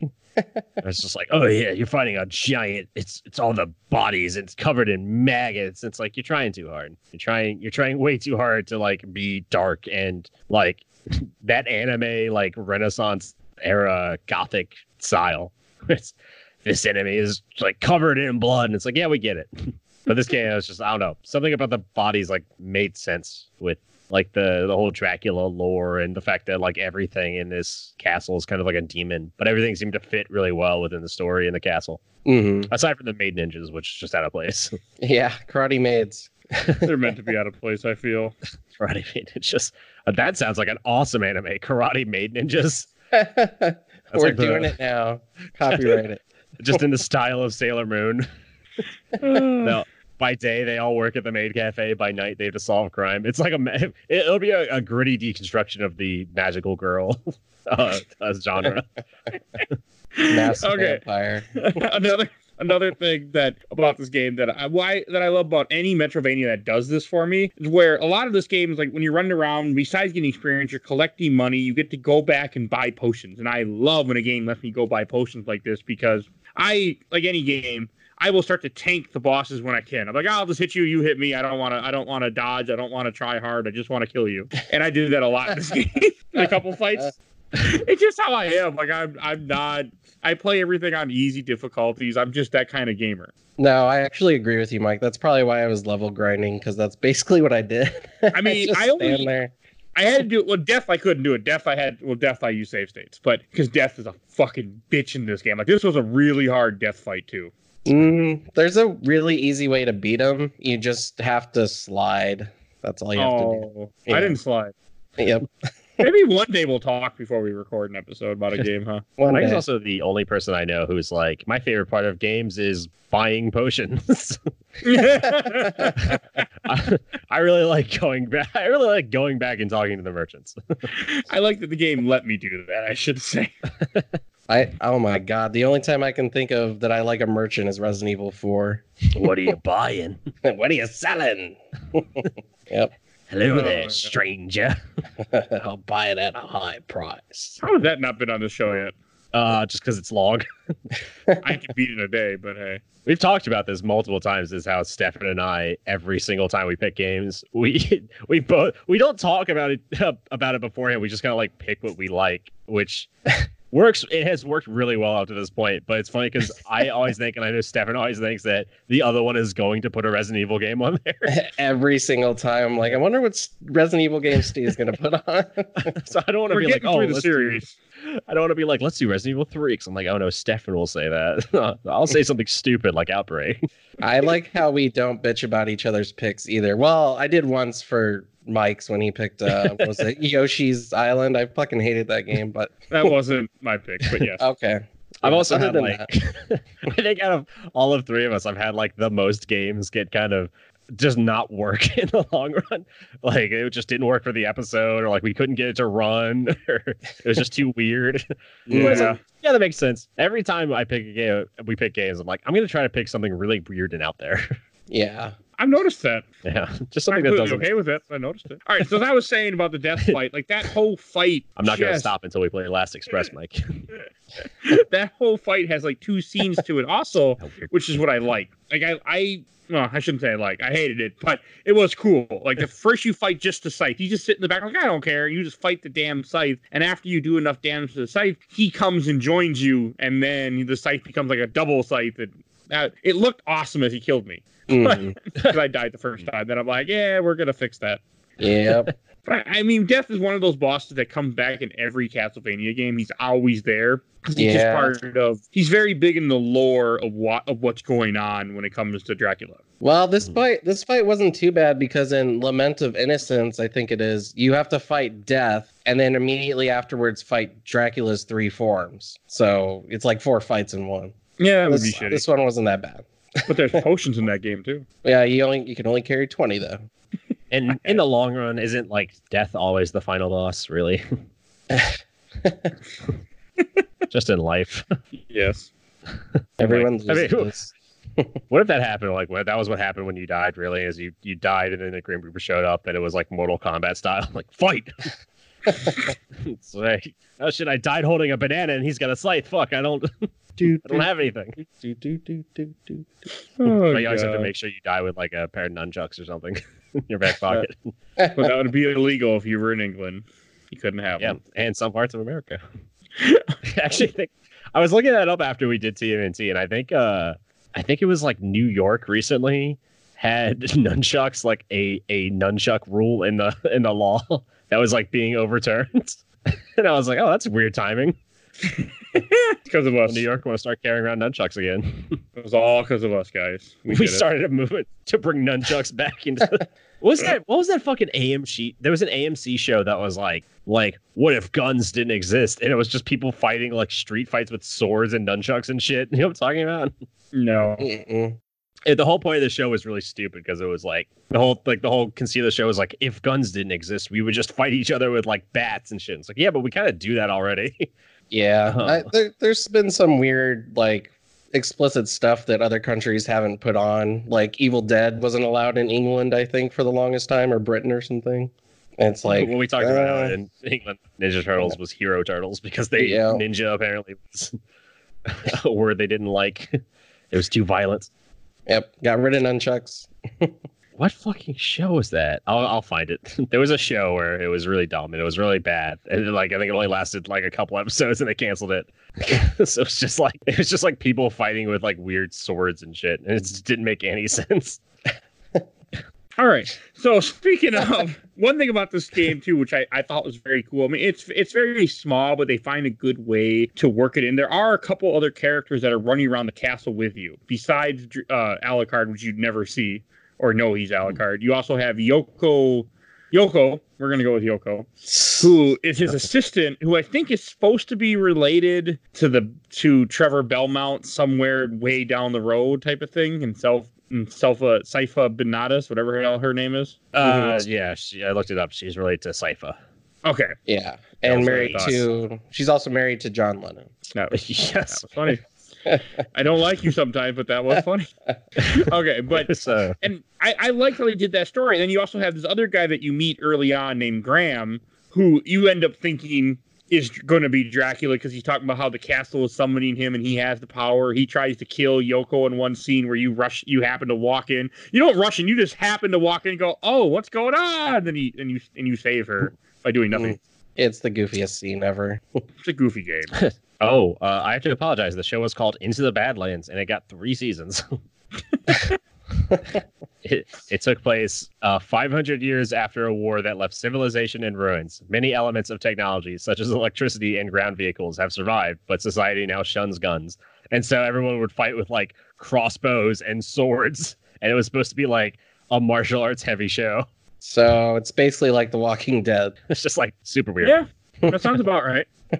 it's just like, oh yeah, you're fighting a giant. It's it's all the bodies. It's covered in maggots. It's like you're trying too hard. You're trying you're trying way too hard to like be dark and like that anime like Renaissance era gothic style. It's, this enemy is like covered in blood, and it's like, yeah, we get it. But this game, was just I don't know something about the bodies like made sense with like the the whole Dracula lore and the fact that like everything in this castle is kind of like a demon, but everything seemed to fit really well within the story in the castle. hmm Aside from the maid ninjas, which is just out of place. Yeah, Karate Maids. They're meant to be out of place. I feel. Karate maid ninjas. Uh, that sounds like an awesome anime. Karate maid ninjas, We're like the- doing it now. Copyright it. just in the style of Sailor Moon. No, by day they all work at the maid cafe. By night they have to solve crime. It's like a it'll be a, a gritty deconstruction of the magical girl uh, uh, genre. Mass Okay. Vampire. another another thing that about this game that I why that I love about any Metroidvania that does this for me is where a lot of this game is like when you're running around, besides getting experience, you're collecting money, you get to go back and buy potions. And I love when a game lets me go buy potions like this because I like any game. I will start to tank the bosses when I can. I'm like, I'll just hit you, you hit me. I don't want to. I don't want to dodge. I don't want to try hard. I just want to kill you. And I do that a lot in this game. in a couple fights. It's just how I am. Like I'm. I'm not. I play everything on easy difficulties. I'm just that kind of gamer. No, I actually agree with you, Mike. That's probably why I was level grinding because that's basically what I did. I mean, Just I only- there. I had to do it. Well, death I couldn't do it. Death I had. Well, death I use save states, but because death is a fucking bitch in this game. Like this was a really hard death fight too. Mm, there's a really easy way to beat him. You just have to slide. That's all you have to Oh, Yeah. I didn't slide. Yep. Maybe one day we'll talk before we record an episode about a game, huh? One Mike's day. also the only person I know who's like, my favorite part of games is buying potions. I, I really like going back. I really like going back and talking to the merchants. I like that the game let me do that. I should say. I oh my god, the only time I can think of that I like a merchant is Resident Evil 4. what are you buying? what are you selling? yep. Hello Oh, there, stranger. I'll buy it at a high price. How has that not been on the show yet? Uh, just because it's long. I can beat it in a day, but hey. We've talked about this multiple times. Is how Stefan and I every single time we pick games, we we both we don't talk about it about it beforehand. We just kind of like pick what we like, which works. It has worked really well up to this point. But it's funny because I always think, and I know Stefan always thinks that the other one is going to put a Resident Evil game on there. Every single time, like, I wonder what Resident Evil game Steve's gonna put on. so I don't want to be like, oh, the let's do- I don't want to be like, let's do Resident Evil three. Because I'm like, oh no, Stefan will say that. I'll say something stupid like Outbreak. I like how we don't bitch about each other's picks either. Well, I did once for Mike's when he picked uh was it Yoshi's Island. I fucking hated that game, but That wasn't my pick, but yes. okay. I've Yeah, also other had than like I think out of all of three of us, I've had like the most games get kind of does not work in the long run. Like it just didn't work for the episode, or like we couldn't get it to run, or it was just too weird. Yeah. yeah, that makes sense. Every time I pick a game, we pick games. I'm like, I'm gonna try to pick something really weird and out there. Yeah. I've noticed that. yeah, just I'm something that doesn't. okay with it. I noticed it. All right, so as I was saying about the death fight, like that whole fight. I'm not gonna stop until we play Last Express, Mike. That whole fight has like two scenes to it, also, which is what I like. Like I, I, well, I shouldn't say I like. I hated it, but it was cool. Like the first you fight just the scythe, you just sit in the back like I don't care. You just fight the damn scythe, and after you do enough damage to the scythe, he comes and joins you, and then the scythe becomes like a double scythe. And uh, it looked awesome as he killed me Mhm. because I died the first time. Then I'm like, yeah, we're gonna fix that. Yep. But I mean, Death is one of those bosses that comes back in every Castlevania game. He's always there. 'Cause He's Yeah. just part of. He's very big in the lore of what of what's going on when it comes to Dracula. Well, this Hmm. fight this fight wasn't too bad because in Lament of Innocence, I think it is, you have to fight death and then immediately afterwards fight Dracula's three forms. So it's like four fights in one. Yeah, that would be This, this one wasn't that bad. But there's potions in that game too. Yeah, you only you can only carry twenty though. And in the long run, isn't like death always the final boss? Really? just in life. Yes. Everyone I mean. What if that happened? Like, what, that was what happened when you died. Really, is you you died and then the Grim Reaper showed up and it was like Mortal Kombat style, like fight. it's like, oh shit! I died holding a banana and he's got a scythe. Fuck! I don't. Do, I don't have anything. do, do, do, do, do. Oh, you always have to make sure you die with like a pair of nunchucks or something in your back pocket. But that would be illegal if you were in England. You couldn't have yeah, them. and some parts of America. I actually think I was looking that up after we did TMNT, and I think uh I think it was like New York recently had nunchucks like a a nunchuck rule in the in the law that was like being overturned. and I was like, oh, that's weird timing. Because of us. New York want to start carrying around nunchucks again. It was all because of us, guys. We, did it. started a movement to bring nunchucks back into. what was that? What was that fucking AMC? There was an AMC show that was like, like, what if guns didn't exist? And it was just people fighting like street fights with swords and nunchucks and shit. You know what I'm talking about? No. Mm-mm. The whole point of the show was really stupid because it was like the whole like the whole conceit of the show was like if guns didn't exist, we would just fight each other with like bats and shit. It's like yeah, but we kind of do that already. Yeah, Uh-huh. I, there, there's been some weird like explicit stuff that other countries haven't put on. Like Evil Dead wasn't allowed in England, I think, for the longest time, or Britain or something. And it's like when we talked about uh, it in England, Ninja Turtles was Hero Turtles because they Yeah. ninja apparently was a word they didn't like. It was too violent. Yep, got rid of nunchucks. What fucking show was that? I'll I'll find it. there was a show where it was really dumb and it was really bad. And like I think it only lasted like a couple episodes and they canceled it. so it's just like it was just like people fighting with like weird swords and shit. And it just didn't make any sense. All right. So speaking of one thing about this game too, which I, I thought was very cool. I mean, it's it's very small, but they find a good way to work it in. There are a couple other characters that are running around the castle with you, besides uh, Alucard, which you'd never see or no, he's Alucard. You also have Yoko. Yoko, we're gonna go with Yoko, who is his assistant, who I think is supposed to be related to the to Trevor Belmont somewhere way down the road, type of thing, and self and Selfa Saifa Benatas, whatever the hell her name is. Uh yeah, she, I looked it up. She's related to Sypha. Okay, Yeah, Yeah, and married to. She's also married to John Lennon. that was, that yes. was funny. I don't like you sometimes, but that was funny. okay, but so and I, I liked how they did that story. And then you also have this other guy that you meet early on named Graham, who you end up thinking is going to be Dracula because he's talking about how the castle is summoning him and he has the power. He tries to kill Yoko in one scene where you rush, you happen to walk in. You don't rush in, you just happen to walk in and go, "Oh, what's going on?" And then you and you and you save her by doing nothing. It's the goofiest scene ever. It's a goofy game. Oh, uh, I have to apologize. The show was called Into the Badlands, and it got three seasons. it, it took place uh, 500 years after a war that left civilization in ruins. Many elements of technology, such as electricity and ground vehicles, have survived, but society now shuns guns. And so everyone would fight with like crossbows and swords, and it was supposed to be like a martial arts heavy show. So it's basically like The Walking Dead. It's just like super weird. yeah, that sounds about right.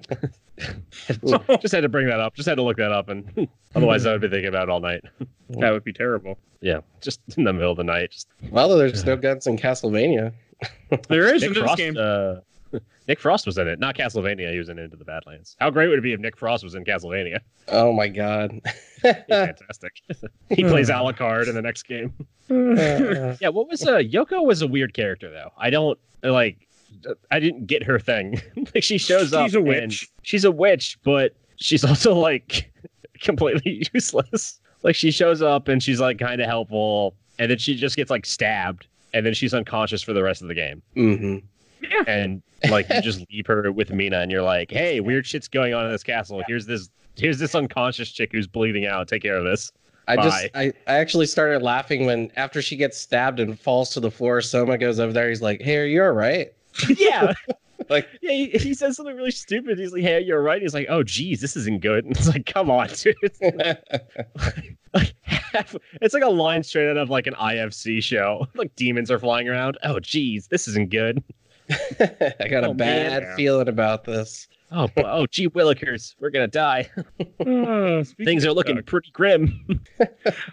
just had to bring that up. Just had to look that up, and otherwise I would be thinking about it all night. That would be terrible. Yeah, just in the middle of the night. Just Well, there's no guns in Castlevania. There is Nick in this Frost. game. Uh, Nick Frost was in it, not Castlevania. He was in Into the Badlands. How great would it be if Nick Frost was in Castlevania? Oh my god. He's fantastic. he plays Alucard in the next game. Yeah, what was uh Yoko was a weird character though. I don't like I didn't get her thing. like she shows up She's a witch. she's a witch, but she's also like completely useless. Like she shows up and she's like kind of helpful and then she just gets like stabbed and then she's unconscious for the rest of the game. mhm. And like you just leave her with Mina and you're like, "Hey, weird shit's going on in this castle. Here's this here's this unconscious chick who's bleeding out. Take care of this." I Bye. just I, I actually started laughing when after she gets stabbed and falls to the floor, Soma goes over there, he's like, Hey, are you alright? Yeah. Like Yeah, he, he says something really stupid. He's like, "Hey, you're right." He's like, "Oh, geez, this isn't good." And it's like, "Come on, dude." It's like, half, it's like a line straight out of like an IFC show. Like demons are flying around. Oh, geez, this isn't good. I got a Oh, man. bad Yeah. feeling about this. Oh, oh, gee willikers, we're gonna die. Uh, Things are looking Doug, pretty grim.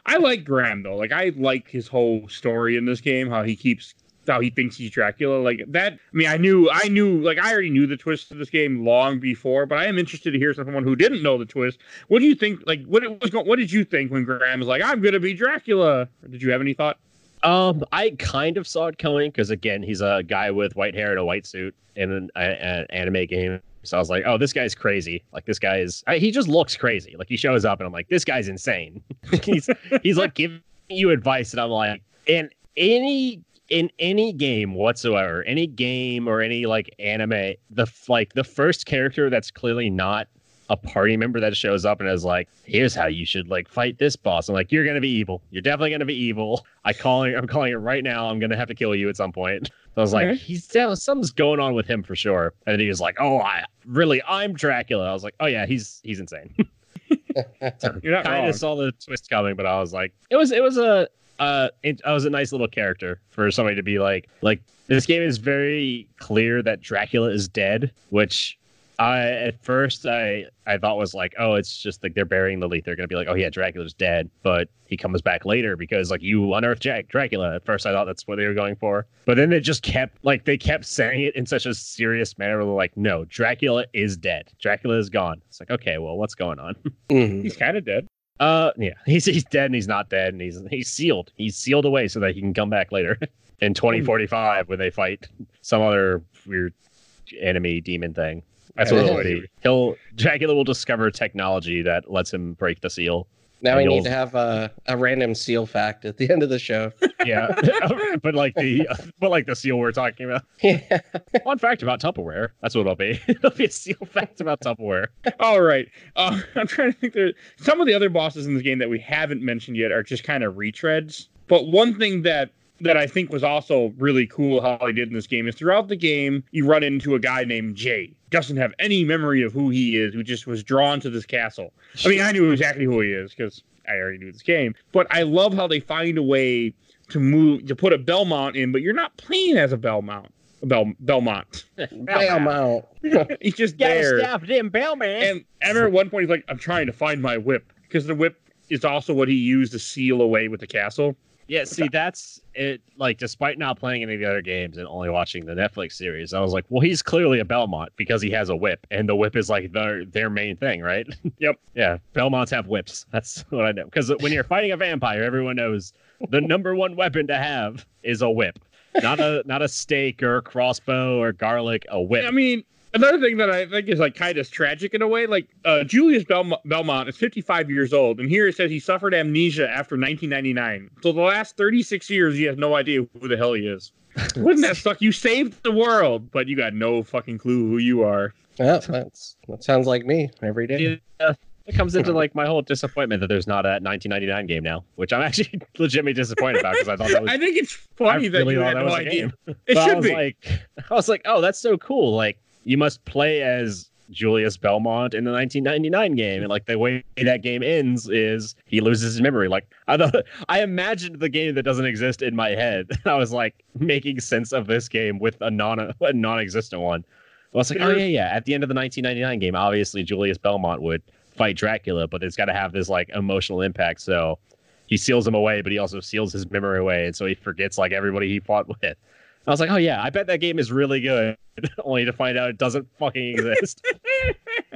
I like Graham though. Like I like his whole story in this game. How he keeps how he thinks he's Dracula. Like that. I mean, I knew, I knew, like I already knew the twist of this game long before. But I am interested to hear from someone who didn't know the twist. What do you think? Like, what was? Going, what did you think when Graham was like, "I'm gonna be Dracula"? Did you have any thought? Um, I kind of saw it coming because again, he's a guy with white hair and a white suit in an, an anime game. So I was like, oh, this guy's crazy. Like this guy is, I, he just looks crazy. Like he shows up and I'm like, this guy's insane. he's he's like giving you advice, and I'm like, and any in any game whatsoever, any game or any like anime, the like the first character that's clearly not a party member that shows up and is like, "Here's how you should like fight this boss." I'm like, "You're gonna be evil. You're definitely gonna be evil. I calling. I'm calling it right now. I'm gonna have to kill you at some point." So I was like, "He's down. Something's going on with him for sure." And then he was like, "Oh, I really, I'm Dracula." I was like, "Oh yeah, he's he's insane." You're not kind wrong. of saw the twist coming, but I was like, it was it was a uh, it, I was a nice little character for somebody to be like, like this game is very clear that Dracula is dead, which I at first I I thought was like, oh, it's just like they're burying the lead. They're gonna be like, oh yeah, Dracula's dead, but he comes back later because like you unearth Jack Dracula. At first I thought that's what they were going for, but then they just kept like they kept saying it in such a serious manner. They're like, no, Dracula is dead. Dracula is gone. It's like, okay, well, what's going on? Mhm. He's kind of dead. Uh, yeah, he's he's dead and he's not dead and he's he's sealed. He's sealed away so that he can come back later in 2045 when they fight some other weird enemy demon thing. That's what it'll be. He'll Dracula will discover technology that lets him break the seal. Now we need to have a, a random seal fact at the end of the show. Yeah, but like the but like the seal we're talking about. yeah. Fun fact about Tupperware. That's what it'll be. it'll be a seal fact about Tupperware. All right. Uh, I'm trying to think. There, some of the other bosses in this game that we haven't mentioned yet are just kind of retreads. But one thing that that I think was also really cool how they did in this game is throughout the game you run into a guy named Jay. Doesn't have any memory of who he is. Who just was drawn to this castle. I mean, I knew exactly who he is because I already knew this game. But I love how they find a way to move to put a Belmont in, but you're not playing as a Belmont. Bel, Belmont. Bam out. He's just there. him, Bellman. And I remember at one point he's like, "I'm trying to find my whip," because the whip is also what he used to seal away with the castle. Yeah, see, that's it. Like, despite not playing any of the other games and only watching the Netflix series, I was like, well, he's clearly a Belmont because he has a whip, and the whip is like their their main thing, right? Yep. Yeah, Belmonts have whips. That's what I know. Because when you're fighting a vampire, everyone knows the number one weapon to have is a whip, not a not a stake or a crossbow or garlic. A whip. I mean, another thing that I think is like kind of tragic in a way, like uh, Julius Belmont, Belmont is 55 years old, and here it says he suffered amnesia after 1999. So the last 36 years, he has no idea who the hell he is. Wouldn't that suck? You saved the world, but you got no fucking clue who you are. Yeah, that's that sounds like me every day. Yeah, it comes into like my whole disappointment that there's not a 1999 game now, which I'm actually legitimately disappointed about because I thought that was I think it's I funny that really you had that no was a idea. game. It But I should was be. like, I was like, oh, that's so cool. Like you must play as Julius Belmont in the 1999 game, and like the way that game ends is he loses his memory. Like I I imagined the game that doesn't exist in my head. I was like making sense of this game with a non a non-existent one. Well, it's like, oh yeah, yeah. At the end of the 1999 game, obviously Julius Belmont would fight Dracula, but it's got to have this like emotional impact. So he seals him away, but he also seals his memory away, and so he forgets like everybody he fought with. I was like, oh yeah, I bet that game is really good, only to find out it doesn't fucking exist.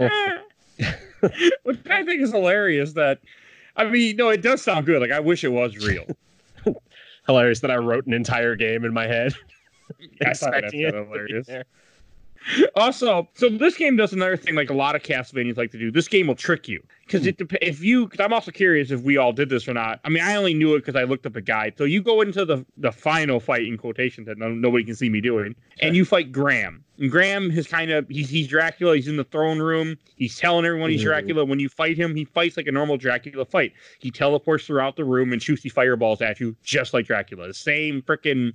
Which I think is hilarious. That I mean, no, it does sound good. Like I wish it was real. Hilarious that I wrote an entire game in my head. Expecting it kinda to be hilarious. Also, so this game does another thing like a lot of Castlevanias like to do. This game will trick you because it dep- if you. Cause I'm also curious if we all did this or not. I mean, I only knew it because I looked up a guide. So you go into the the final fight in quotations that no, nobody can see me doing, and you fight Graham. And Graham is kind of he's he's Dracula. He's in the throne room. He's telling everyone he's Mhm. Dracula. When you fight him, he fights like a normal Dracula fight. He teleports throughout the room and shoots these fireballs at you, just like Dracula. The same freaking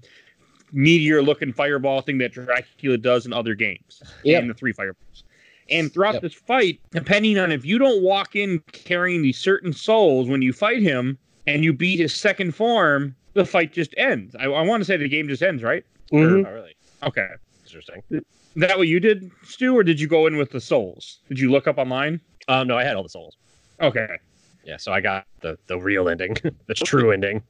meteor looking fireball thing that Dracula does in other games. Yep. And the three fireballs. And throughout Yep. this fight, depending on if you don't walk in carrying these certain souls when you fight him and you beat his second form, the fight just ends. I, I want to say the game just ends, right? Mhm. Oh, really? Okay. Interesting. Is that what you did, Stu, or did you go in with the souls? Did you look up online? Um, no, I had all the souls. Okay. Yeah, so I got the the real ending, the true ending.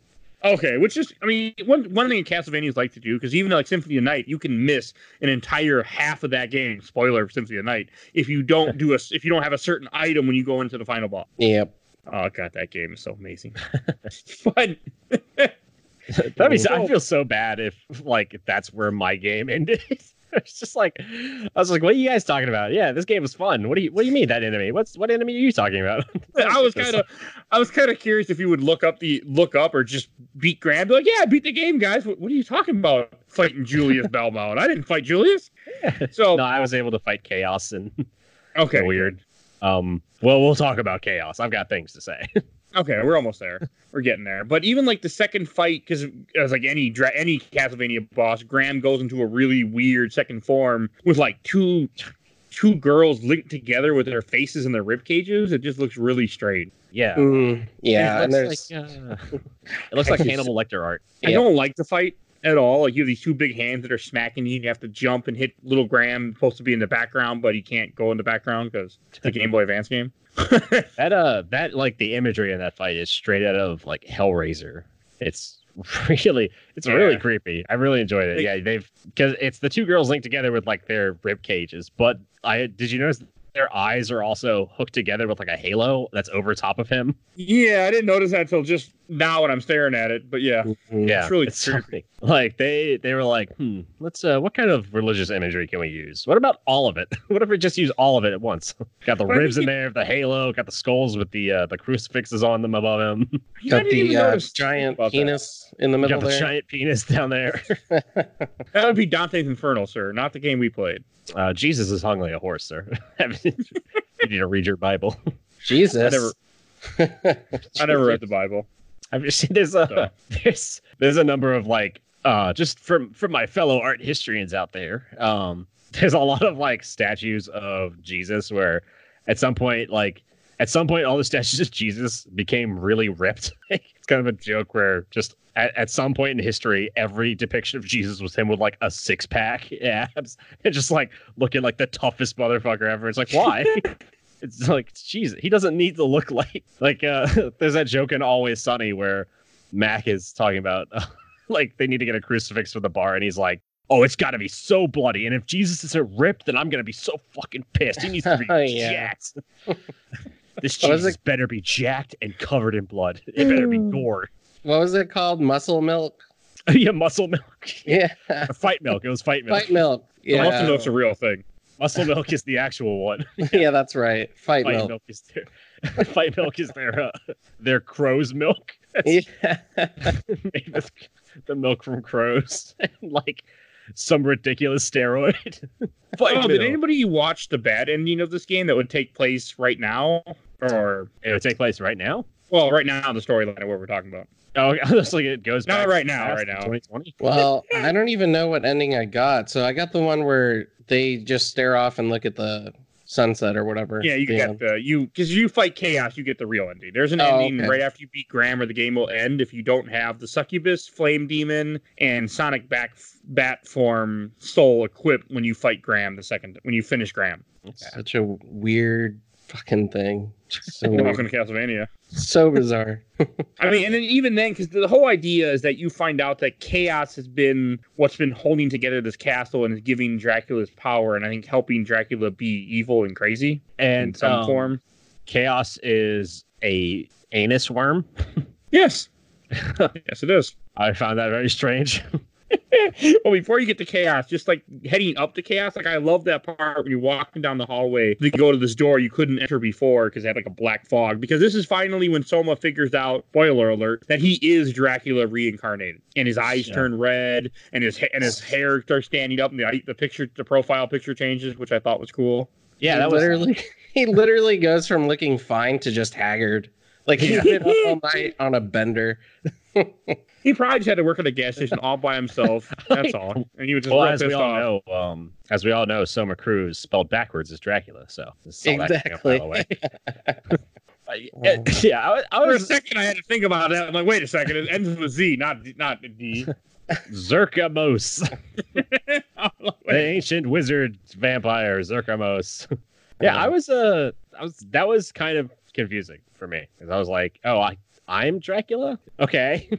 Okay, which is, I mean, one one thing in Castlevanias like to do because even like Symphony of Night, you can miss an entire half of that game. Spoiler for Symphony of Night if you don't do a if you don't have a certain item when you go into the final boss. Yep. Oh god, that game is so amazing. but That'd be. I feel so bad if like that's where my game ended. it's just like I was like, "What are you guys talking about?" Yeah, this game was fun. What do you What do you mean that enemy? What's what enemy are you talking about? I was kind of I was kind of curious if you would look up the look up or just beat Graham. Be like, yeah, I beat the game, guys. What, what are you talking about? Fighting Julius Belmont? I didn't fight Julius. Yeah. So no, I was able to fight chaos and okay, weird. Um, well, we'll talk about chaos. I've got things to say. Okay, we're almost there. We're getting there. But even like the second fight, because as like any dra- any Castlevania boss, Graham goes into a really weird second form with like two two girls linked together with their faces and their rib cages. It just looks really strange. yeah, Mm, yeah, It and looks there's like, uh, it looks like Hannibal Lecter art. I Yep. don't like the fight at all. Like you have these two big hands that are smacking you. and You have to jump and hit little Graham, supposed to be in the background, but he can't go in the background because it's a Game Boy Advance game. That uh, that like the imagery in that fight is straight out of like Hellraiser. It's really, it's really creepy. I really enjoyed it. They- yeah, they've because it's the two girls linked together with like their rib cages. But I did you notice their eyes are also hooked together with like a halo that's over top of him? yeah, I didn't notice that until just now when I'm staring at it. But yeah, Yeah, really it's creepy. something. Like they they were like, hmm, let's uh, what kind of religious imagery can we use? What about all of it? what if we just use all of it at once? got the ribs in there, the halo, got the skulls with the uh, the crucifixes on them above him. You got didn't even the uh, notice giant about that. penis in the You middle got the there. giant penis down there. That would be Dante's Inferno, sir, not the game we played. Uh, Jesus is hung like a horse, sir. you need to read your Bible. Jesus. I never- I never read the Bible. I've just seen there's a there's there's a number of like uh just from from my fellow art historians out there. Um, there's a lot of like statues of Jesus where at some point like at some point all the statues of Jesus became really ripped. it's kind of a joke where just at, at some point in history, every depiction of Jesus was him with like a six pack abs and just like looking like the toughest motherfucker ever. It's like why? It's like Jesus. He doesn't need to look like like uh there's that joke in Always Sunny where Mac is talking about like they need to get a crucifix for the bar and he's like Oh, it's got to be so bloody, and if Jesus isn't ripped, then I'm gonna be so fucking pissed. He needs to be Yeah. jacked. this Jesus better be jacked and covered in blood. It better be gore. What was it called? Muscle milk? yeah, muscle milk, Yeah. or fight milk. It was fight milk. Fight milk. The muscle Yeah. milk's a real thing. Muscle milk is the actual one. yeah, that's right. Fight, Fight milk. milk is their fight milk is their uh, their crow's milk. Yeah. made with the milk from crows and like some ridiculous steroid. Fight Oh, did anybody watch the bad ending of this game that would take place right now? Or It would take place right now. Well, right now the storyline of what we're talking about. Oh, it like it goes Not back right now, right now. 2020. Well, I don't even know what ending I got. So I got the one where they just stare off and look at the sunset or whatever. Yeah, you get the you because you fight chaos, you get the real ending. There's an Oh, ending okay. right after you beat Graham, or the game will end if you don't have the succubus, flame demon, and sonic back bat form soul equipped when you fight Graham the second when you finish Graham. such a weird fucking thing. So, Welcome to Castlevania. so bizarre. I mean, and then even then, because the whole idea is that you find out that chaos has been what's been holding together this castle and is giving Dracula's power, and I think helping Dracula be evil and crazy and in some um, form. Chaos is a anus worm. Yes, yes, it is. I found that very strange. well, before you get to chaos, just like heading up to chaos, like I love that part when you're walking down the hallway to go to this door you couldn't enter before because it had like a black fog. Because this is finally when Soma figures out, spoiler alert, that he is Dracula reincarnated, and his eyes Yeah. turn red, and his ha- and his hair starts standing up, and the the picture, the profile picture changes, which I thought was cool. yeah, He that was literally he literally goes from looking fine to just haggard. Like he's Yeah. been up all night on a bender. He probably just had to work at a gas station all by himself. That's all, and he was just well, as we all off. know, um, as we all know, Soma Cruz spelled backwards is Dracula. So just saw that coming up, by Exactly. the way. I- yeah, I, was- For a second, I had to think about that. I'm like, wait a second, it ends with Z, not not D. Zerkamos, the ancient wizard vampire Zerkamos. yeah, I was uh, I was that was kind of confusing for me because I was like, oh, I I'm Dracula. Okay,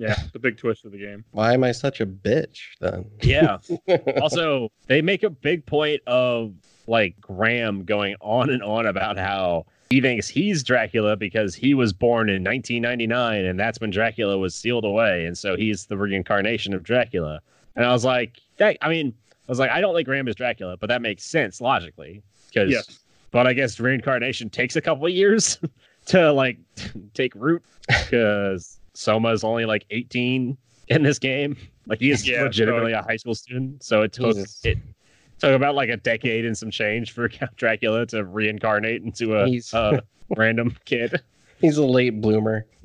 Yeah, the big twist of the game. Why am I such a bitch then? yeah. also, they make a big point of like Graham going on and on about how he thinks he's Dracula because he was born in 1999 and that's when Dracula was sealed away. And so he's the reincarnation of Dracula. And I was like, that, I mean, I was like, I don't think Graham is Dracula, but that makes sense logically. Because, Yes. but I guess reincarnation takes a couple of years to like take root because Soma's only like 18 in this game. Like he is Yeah, legitimately a high school student. So it took Jesus. it took about like a decade and some change for Count Dracula to reincarnate into a, a random kid. He's a late bloomer.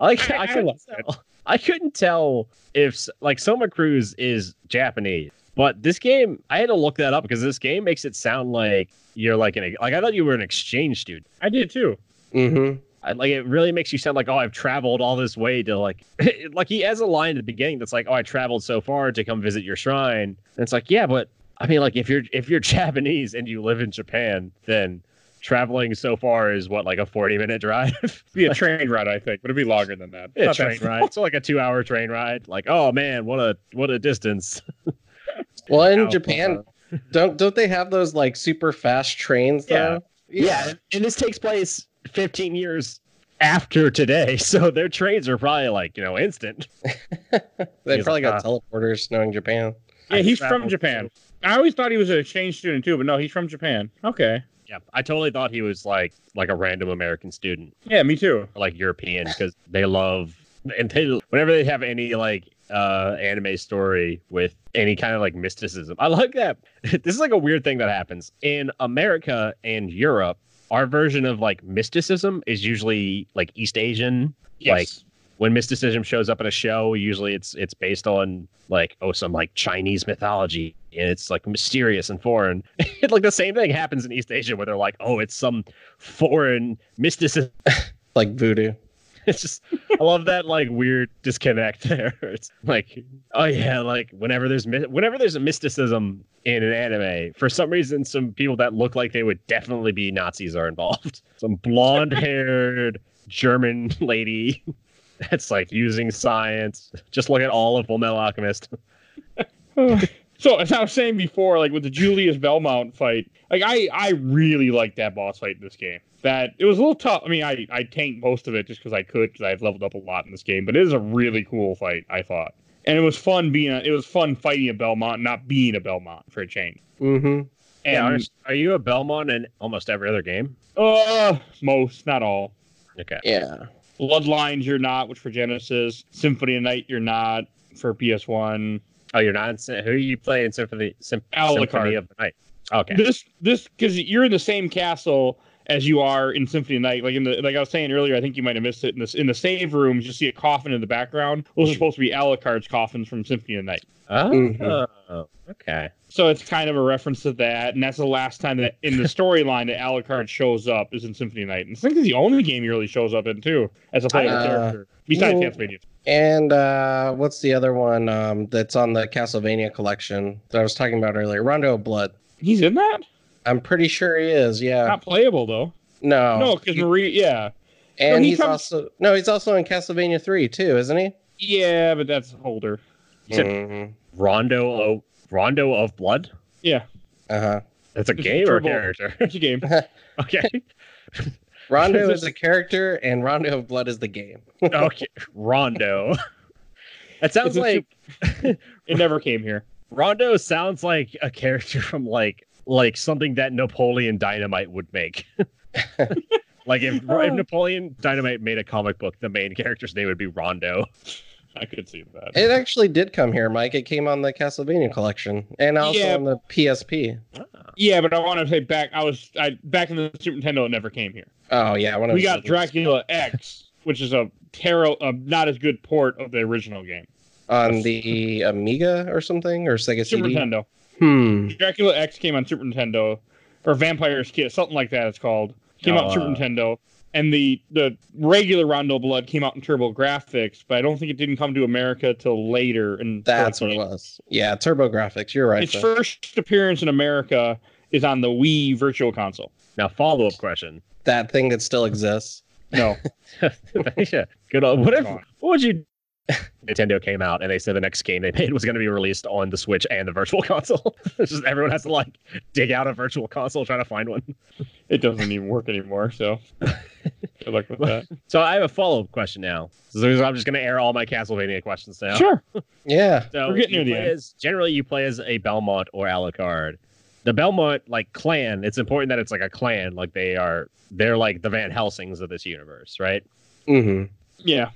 Like I- I, I couldn't tell. I couldn't tell if like Soma Cruz is Japanese, but this game I had to look that up because this game makes it sound like you're like an like I thought you were an exchange student. I did too. Mm-hmm. I, like it really makes you sound like oh I've traveled all this way to like like he has a line at the beginning that's like oh I traveled so far to come visit your shrine. And it's like yeah, but I mean like if you're if you're Japanese and you live in Japan, then traveling so far is what like a 40 minute drive. Be a train ride, I think, but it'd be longer than that. Yeah, Not that train ride. So like a two hour train ride. Like, oh man, what a what a distance. Well, in How- Japan, don't don't they have those like super fast trains though? Yeah. And this takes place 15 years after today. So their trains are probably like, you know, instant. They He's probably like, got teleporters knowing Japan. Yeah, I he's from traveled Japan. I always thought he was an exchange student too, but no, he's from Japan. Okay. Yeah. I totally thought he was like like a random American student Yeah, me too. or like European because they love and they whenever they have any like uh anime story with any kind of like mysticism. I like that. This is like a weird thing that happens in America and Europe. Our version of like mysticism is usually like East Asian. Like when mysticism shows up in a show, usually it's it's based on like oh some like Chinese mythology and it's like mysterious and foreign. like the same thing happens in East Asia where they're like oh it's some foreign mysticism. Like voodoo. It's just I love that like weird disconnect there. It's like oh yeah, like whenever there's whenever there's a mysticism in an anime, for some reason some people that look like they would definitely be Nazis are involved. Some blonde-haired German lady that's like using science. Just look at all of Full Metal Alchemist. So as I was saying before, like with the Julius Belmont fight, like I I really like that boss fight in this game. That it was a little tough. I mean, I I tanked most of it just because I could because I've leveled up a lot in this game. But it is a really cool fight. I thought, and it was fun being a, it was fun fighting a Belmont, not being a Belmont for a change. Mm-hmm. And yeah, are, are you a Belmont in almost every other game? uh, most, not all. Okay. Yeah. Bloodlines, you're not, which for Genesis. Symphony of Night, you're not for PS1. Oh, you're not in who are you playing Symphony Sym- Alucard. Symphony of the Night? Okay. This this because you're in the same castle as you are in Symphony of Night. Like in the like I was saying earlier, I think you might have missed it in this in the save rooms. You see a coffin in the background. Those are supposed to be Alucard's coffins from Symphony of Night. Oh, Mhm. okay. So it's kind of a reference to that, and that's the last time that in the storyline that Alucard shows up is in Symphony of Night. And I think it's the only game he really shows up in too, as a playable Uh, character, besides well- Castlevania. And uh, what's the other one um, that's on the Castlevania collection that I was talking about earlier? Rondo of Blood. He's in that. I'm pretty sure he is. Yeah. Not playable though. No. no, because Marie. Yeah, and he he's comes- also no, he's also in Castlevania 3 too, isn't he? yeah, but that's older. You said- Mhm. Rondo of Rondo of Blood. Yeah, Uh-huh. That's a It's game or a Turbo. character. it's a game. okay. Rondo is a character, and Rondo of Blood is the game. Okay. Rondo. That sounds It's a like It never came here. Rondo sounds like a character from like like something that Napoleon Dynamite would make. like if, if oh. Napoleon Dynamite made a comic book, the main character's name would be Rondo. I could see that. It actually did come here, Mike. It came on the Castlevania collection, and also Yeah. on the PSP. Ah. yeah, but I want to say back. I was I back in the Super Nintendo. It never came here. Oh yeah, one of we got others. Dracula X, which is a tarot, a not as good port of the original game. on the Amiga or something or Sega Super CD. Nintendo. Hmm. Dracula X came on Super Nintendo, or Vampire's Kiss, something like that. It's called. Came out on Oh, Super uh, Nintendo, and the the regular Rondo Blood came out in TurboGrafx, but I don't think it didn't come to America till later. And That's what it was. Yeah, TurboGrafx. You're right. Its Phil. first appearance in America is on the Wii Virtual Console. Now follow up question. that thing that still exists. No, yeah. Good old, what if what would you Nintendo came out and they said the next game they made was going to be released on the Switch and the Virtual Console. it's just everyone has to like dig out a Virtual Console trying to find one. it doesn't even work anymore. So good luck with that. So I have a follow up question now. So I'm just going to air all my Castlevania questions now. Sure. Yeah. So We're getting you near the play end. As, generally, you play as a Belmont or Alucard. The Belmont like clan. It's important that it's like a clan. Like they are. They're like the Van Helsings of this universe, right? hmm Yeah.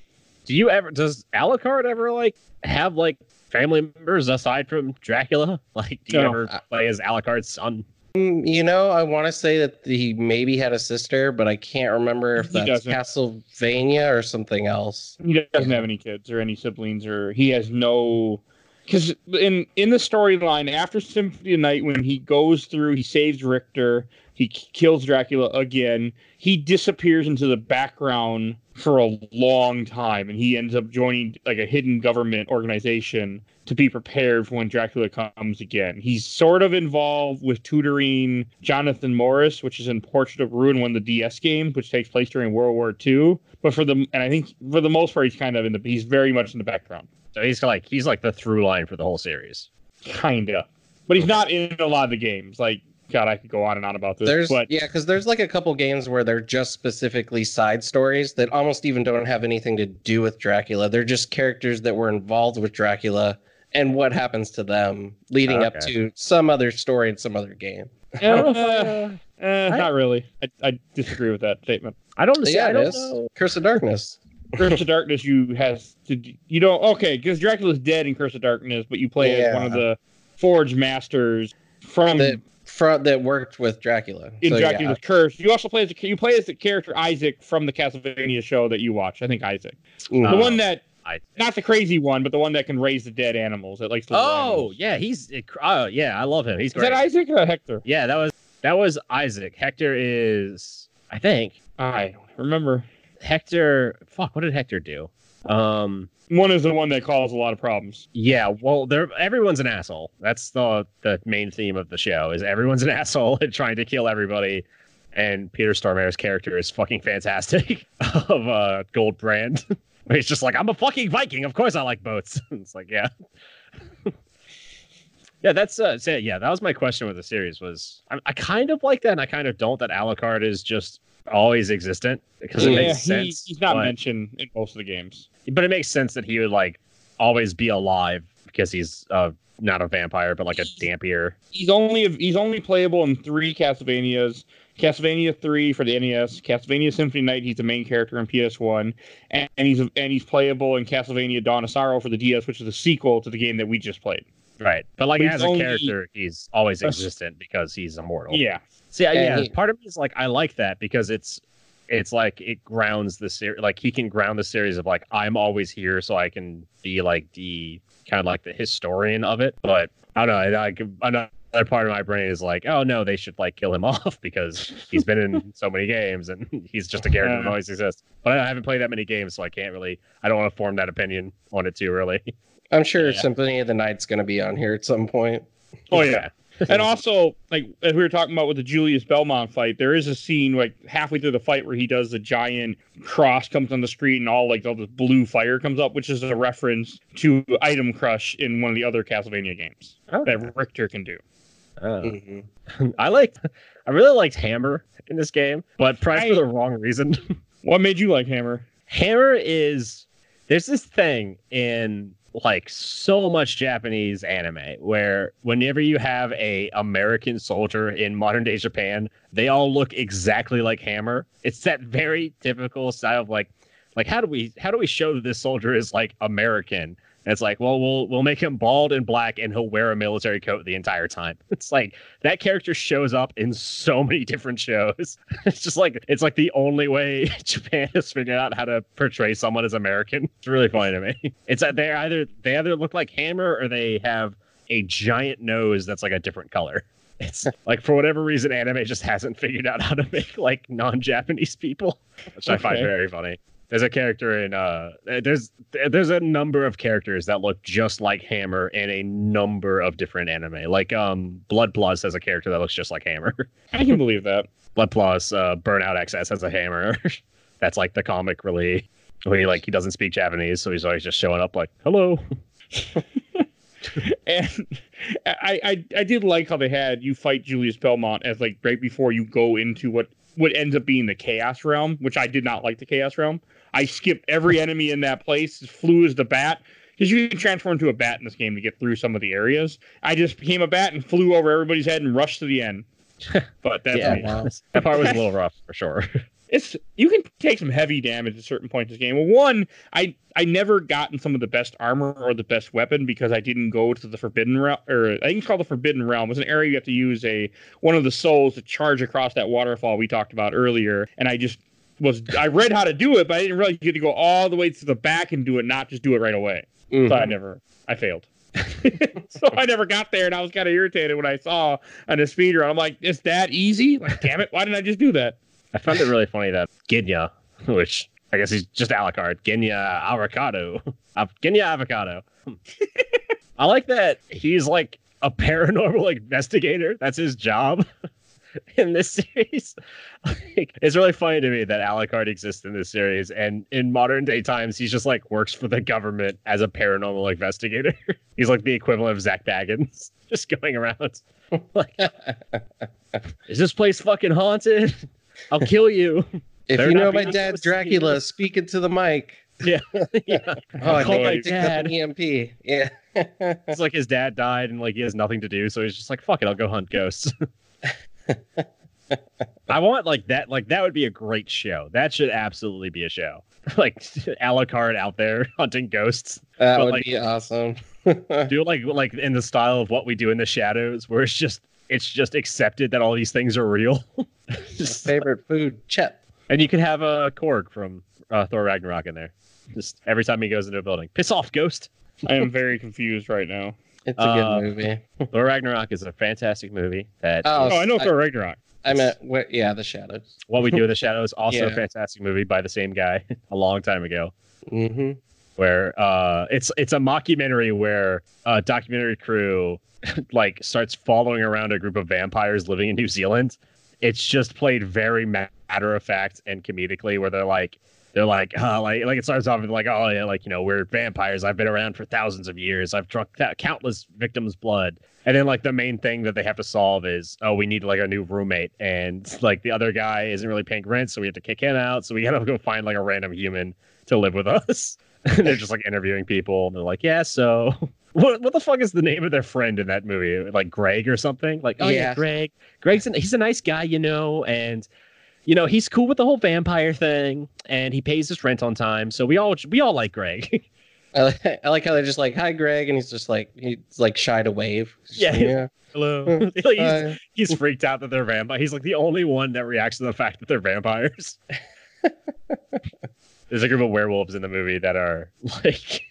Do you ever? Does Alucard ever like have like family members aside from Dracula? Like, do you No. ever play as Alucard's son? Mm, You know, I want to say that he maybe had a sister, but I can't remember if He that's doesn't. Castlevania or something else. He doesn't have any kids or any siblings, or he has no. Because in in the storyline after Symphony of Night, when he goes through, he saves Richter, he k- kills Dracula again. He disappears into the background for a long time, and he ends up joining like a hidden government organization to be prepared for when Dracula comes again. He's sort of involved with tutoring Jonathan Morris, which is in Portrait of Ruin, one of the DS games, which takes place during World War II. But for the and I think for the most part, he's kind of in the he's very much in the background, So he's like he's like the through line for the whole series. kinda. But he's not in a lot of the games. Like God, I could go on and on about this. There's but yeah, because there's like a couple games where they're just specifically side stories that almost even don't have anything to do with Dracula. They're just characters that were involved with Dracula and what happens to them leading up to some other story in some other game. uh, uh, not really. I, I disagree with that statement. I don't. see, yeah, I don't is. know. Curse of Darkness. Curse of Darkness, you has to you don't okay because Dracula's dead in Curse of Darkness, but you play as one of the Forge Masters from that front that worked with Dracula. in So, yeah. Dracula's Curse. You also play as the, you play as the character Isaac from the Castlevania show that you watch. I think Isaac, Mm. the Uh, one that I, not the crazy one, but the one that can raise the dead animals. That likes to. oh yeah, he's. Oh yeah, I love him. He's is great. that Isaac or Hector? Yeah, that was that was Isaac. Hector is, I think, I don't remember. Hector. Fuck, what did Hector do? Um, One is the one that caused a lot of problems. yeah, well, there everyone's an asshole. That's the the main theme of the show. Is everyone's an asshole and trying to kill everybody. And Peter Stormare's character is fucking fantastic of uh, Godbrand. He's just like, I'm a fucking Viking. Of course I like boats. it's like, yeah. yeah, that's uh so, yeah, that was my question with the series was I, I kind of like that and I kind of don't that Alucard is just always existent because it yeah, makes he, sense. he's not but, mentioned in most of the games. But it makes sense that he would like always be alive because he's uh not a vampire but like a dhampir. He's only he's only playable in three Castlevanias. Castlevania three for the NES, Castlevania Symphony Night. He's the main character in PS One, and, and he's and he's playable in Castlevania Dawn of Sorrow for the DS, which is a sequel to the game that we just played. Right. But like But as a character, he's always existent because he's immortal. Yeah. See, I- yeah, he- part of me is like I like that because it's it's like it grounds the series. Like he can ground the series of like I'm always here, so I can be like the kind of like the historian of it. But I don't know. I, I, another part of my brain is like, oh no, they should like kill him off because he's been in so many games and he's just a character that always exists. But I haven't played that many games, so I can't really. I don't want to form that opinion on it too early. I'm sure Yeah. Symphony of the Night's going to be on here at some point. Oh yeah. And also, like as we were talking about with the Julius Belmont fight, there is a scene like halfway through the fight where he does the giant cross comes on the street and all like all this blue fire comes up, which is a reference to Item Crash in one of the other Castlevania games that Richter can do. Oh. Mhm. I like. I really liked Hammer in this game, but probably I- for the wrong reason. What made you like Hammer? Hammer is there's this thing in like so much Japanese anime where whenever you have a American soldier in modern day Japan, they all look exactly like Hammer. It's that very typical style of like like how do we how do we show that this soldier is like American? And it's like, well, we'll we'll make him bald and black, and he'll wear a military coat the entire time. It's like that character shows up in so many different shows. It's just like it's like the only way Japan has figured out how to portray someone as American. It's really funny to me. It's that they either they either look like Hammer or they have a giant nose that's like a different color. It's like for whatever reason, anime just hasn't figured out how to make like non-Japanese people, which I find very funny. There's a character in uh there's there's a number of characters that look just like Hammer in a number of different anime. Like um Blood Plus has a character that looks just like Hammer. I can believe that. Blood Plus, uh Burnout XS has a hammer. That's like the comic really when he like he doesn't speak Japanese, so he's always just showing up like, Hello. And I, I I did like how they had you fight Julius Belmont as like right before you go into what what ends up being the Chaos Realm, which I did not like the Chaos Realm. I skipped every enemy in that place, flew as the bat. Because you can transform into a bat in this game to get through some of the areas. I just became a bat and flew over everybody's head and rushed to the end. But that's Yeah. Wow. That part was a little rough for sure. it's you can take some heavy damage at certain points in this game. Well, one, I I never gotten some of the best armor or the best weapon because I didn't go to the Forbidden Realm, or I think it's called the Forbidden Realm. It's an area you have to use a one of the souls to charge across that waterfall we talked about earlier, and I just was I read how to do it, but I didn't realize you had to go all the way to the back and do it, not just do it right away. So Mhm. I never, I failed. so I never got there, and I was kind of irritated when I saw on the speed run. I'm like, it's that easy? Like, damn it, why didn't I just do that? I found it really funny that Genya, which I guess he's just Alucard, Genya avocado. Av- Genya avocado. I like that he's like a paranormal investigator. That's his job in this series. Like, it's really funny to me that Alucard exists in this series, and in modern day times, he's just like works for the government as a paranormal investigator. he's like the equivalent of Zak Bagans, just going around like, is this place fucking haunted? I'll kill you. If They're you know my dad to Dracula, speak into the mic. yeah. yeah. Oh, I think my I picked up an EMP. Yeah. It's like his dad died and like he has nothing to do, so he's just like, fuck it, I'll go hunt ghosts. I want like that, like that would be a great show. That should absolutely be a show. like Alucard out there hunting ghosts. That But, would like- be awesome. Do it like like in the style of what we do in the shadows, where it's just it's just accepted that all these things are real. Just- Favorite food, Chet. and you can have a Korg from uh, Thor Ragnarok in there. Just every time he goes into a building, piss off, ghost. I am very confused right now. It's a Uh, good movie. Thor Ragnarok is a fantastic movie. That Oh, Oh, I know I- Thor Ragnarok. I meant, wh- yeah, The Shadows. What We Do in the Shadows, also a fantastic movie by the same guy a long time ago. hmm Where uh, it's it's a mockumentary where a documentary crew like starts following around a group of vampires living in New Zealand. It's just played very matter of fact and comedically, where they're like they're like uh, like like it starts off with like oh yeah like you know we're vampires. I've been around for thousands of years. I've drunk ta- countless victims' blood. And then like the main thing that they have to solve is oh we need like a new roommate and like the other guy isn't really paying rent so we have to kick him out so we gotta go find like a random human to live with us. and they're just like interviewing people and they're like yeah so what what the fuck is the name of their friend in that movie like Greg or something like oh yeah, Yeah. Greg Greg's an, he's a nice guy you know and you know he's cool with the whole vampire thing and he pays his rent on time so we all we all like Greg. I like, I like how they're just like, "Hi, Greg," and he's just like he's like shy to wave. Yeah. yeah. Hello. He's, he's freaked out that they're vampires. He's like the only one that reacts to the fact that they're vampires. There's a group of werewolves in the movie that are like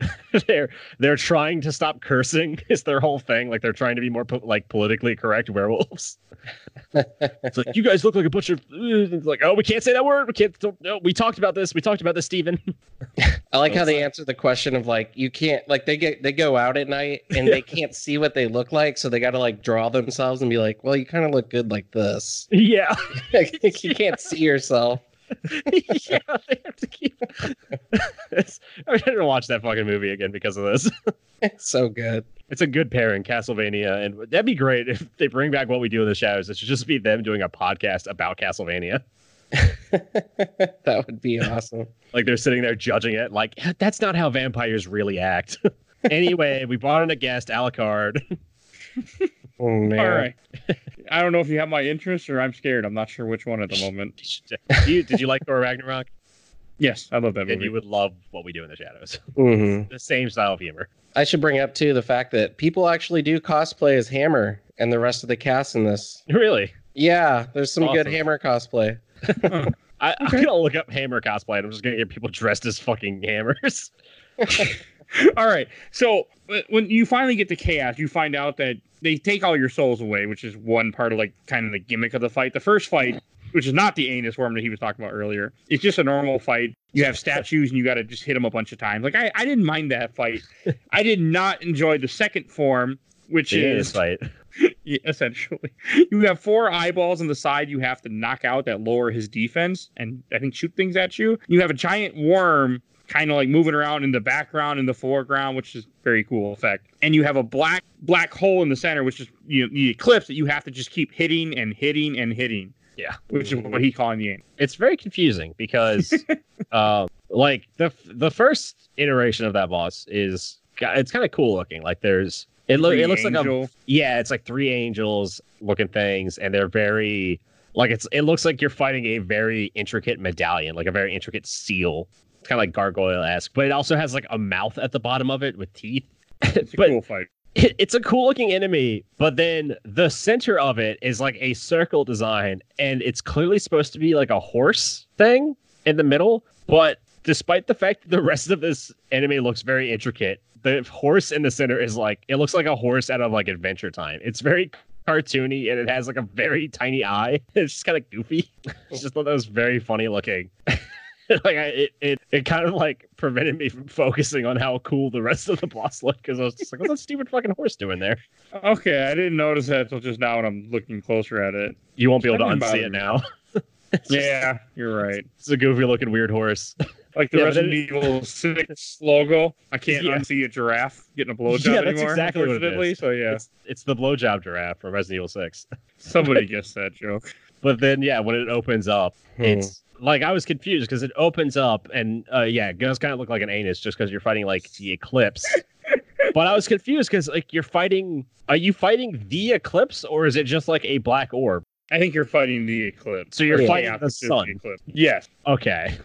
they're they're trying to stop cursing. Is their whole thing like they're trying to be more po- like politically correct werewolves? It's like you guys look like a bunch of it's like oh we can't say that word. We can't. No, we talked about this. We talked about this, Steven. I like how they answer the question of like you can't like they get they go out at night and they can't see what they look like, so they got to like draw themselves and be like, well, you kind of look good like this. yeah. you can't see yourself. yeah, they have to keep. It's- I'm gonna watch that fucking movie again because of this. It's so good. It's a good pairing, Castlevania, and that'd be great if they bring back what we do in the shadows. It should just be them doing a podcast about Castlevania. that would be awesome. Like they're sitting there judging it, like that's not how vampires really act. anyway, we brought in a guest, Alucard. Oh man. All right. I don't know if you have my interest or I'm scared. I'm not sure which one at the moment. Did you, did you like Thor Ragnarok? Yes, I love that Then movie. you would love what we do in the shadows. Mhm. the same style of humor. I should bring up too the fact that people actually do cosplay as Hammer and the rest of the cast in this. Really? Yeah, there's some good Hammer cosplay. I, I'm gonna look up hammer cosplay and I'm just gonna get people dressed as fucking hammers. all right. So uh, when you finally get to chaos, you find out that they take all your souls away, which is one part of like kind of the gimmick of the fight. The first fight, which is not the anus worm that he was talking about earlier, it's just a normal fight. You have statues and you got to just hit them a bunch of times. Like I, I didn't mind that fight. I did not enjoy the second form, which The is anus fight. Yeah, essentially. You have four eyeballs on the side you have to knock out that lower his defense and I think shoot things at you. You have a giant worm kind of like moving around in the background in the foreground, which is very cool effect. And you have a black black hole in the center, which is you know, the eclipse that you have to just keep hitting and hitting and hitting. Yeah. Which is what he calling the aim. it's very confusing because uh, like the the first iteration of that boss is it's kind of cool looking like there's it, look, it looks like a yeah it's like three angels looking things and they're very like it's it looks like you're fighting a very intricate medallion like a very intricate seal it's kind of like gargoyle-esque but it also has like a mouth at the bottom of it with teeth It's a but cool fight. it, it's a cool looking enemy, but then the center of it is like a circle design, and it's clearly supposed to be like a horse thing in the middle. But despite the fact that the rest of this enemy looks very intricate, the horse in the center is like it looks like a horse out of like Adventure Time. It's very cartoony and it has like a very tiny eye. It's just kind of goofy. I just thought that was very funny looking. like I, it, it, it kind of like prevented me from focusing on how cool the rest of the boss looked because I was just like, what's that stupid fucking horse doing there? Okay, I didn't notice that until just now when I'm looking closer at it. You won't be able to unsee it now. Just- Yeah, you're right. it's a goofy looking weird horse. Like the Yeah, Resident Evil Six logo, I can't Yeah. unsee a giraffe getting a blowjob Yeah, that's anymore. exactly what it is. So yeah, It's it's the blowjob giraffe from Resident Evil Six. somebody gets that joke. But then yeah, when it opens up, Hmm. it's like I was confused because it opens up and uh, yeah, it does kind of look like an anus just because you're fighting like the eclipse. but I was confused because like you're fighting. Are you fighting the eclipse or is it just like a black orb? I think you're fighting the eclipse. So you're Or fighting chaos the sun. eclipse. Yes. Okay,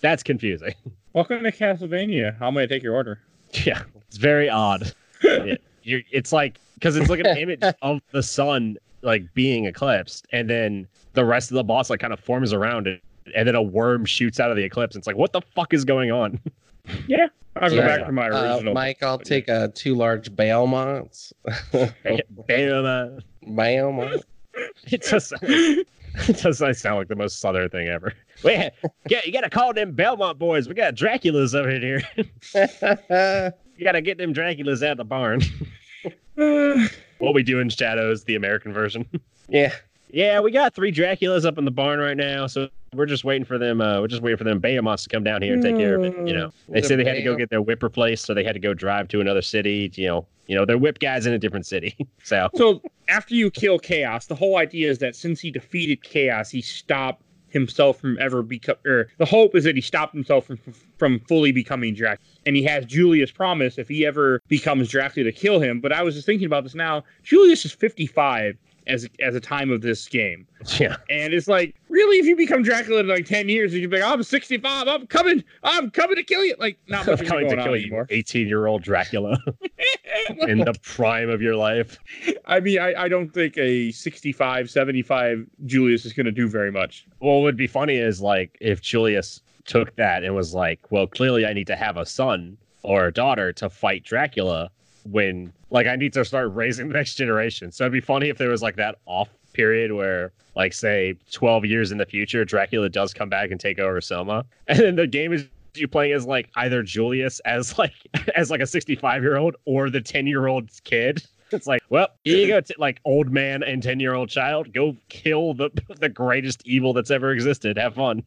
that's confusing. Welcome to Castlevania. How may I to take your order? Yeah, it's very odd. It- you're, it's like because it's like an image of the sun like being eclipsed, and then the rest of the boss like kind of forms around it, and then a worm shoots out of the eclipse. It's like, what the fuck is going on? I'll go Yeah. back to my Uh, original. Mike, I'll take uh, two large Bailmonts. Bam, uh, Bailmont. it just it does not sound like the most southern thing ever. Wait, get, you gotta call them Belmont boys. We got Draculas over here. you gotta get them Draculas out of the barn. Uh, what we do in Shadows, the American version. yeah. Yeah, we got three Draculas up in the barn right now, so we're just waiting for them. Uh, we're just waiting for them Behemoths to come down here and take care of it. You know, they The said they had to go get their whip replaced, so they had to go drive to another city. You know, you know, their whip guys in a different city. so so after you kill Chaos, the whole idea is that since he defeated Chaos, he stopped himself from ever become. Or the hope is that he stopped himself from from fully becoming Dracula, and he has Julius promise if he ever becomes Dracula to kill him. But I was just thinking about this now. Julius is 55. As as a time of this game. Yeah. And it's like, really, if you become Dracula in like ten years, you'd be like, I'm 65, I'm coming, I'm coming to kill you. Like, not much coming to kill you, anymore. 18 year old Dracula in the prime of your life. I mean, I, I don't think a 65, 75 Julius is going to do very much. What would be funny is like if Julius took that and was like, well, clearly I need to have a son or a daughter to fight Dracula when like I need to start raising the next generation. So it'd be funny if there was like that off period where like say 12 years in the future Dracula does come back and take over Soma and then the game is you playing as like either Julius as like as like a 65 year old or the 10 year old kid. It's like, well, here you go, t- like old man and 10 year old child. Go kill the the greatest evil that's ever existed. Have fun.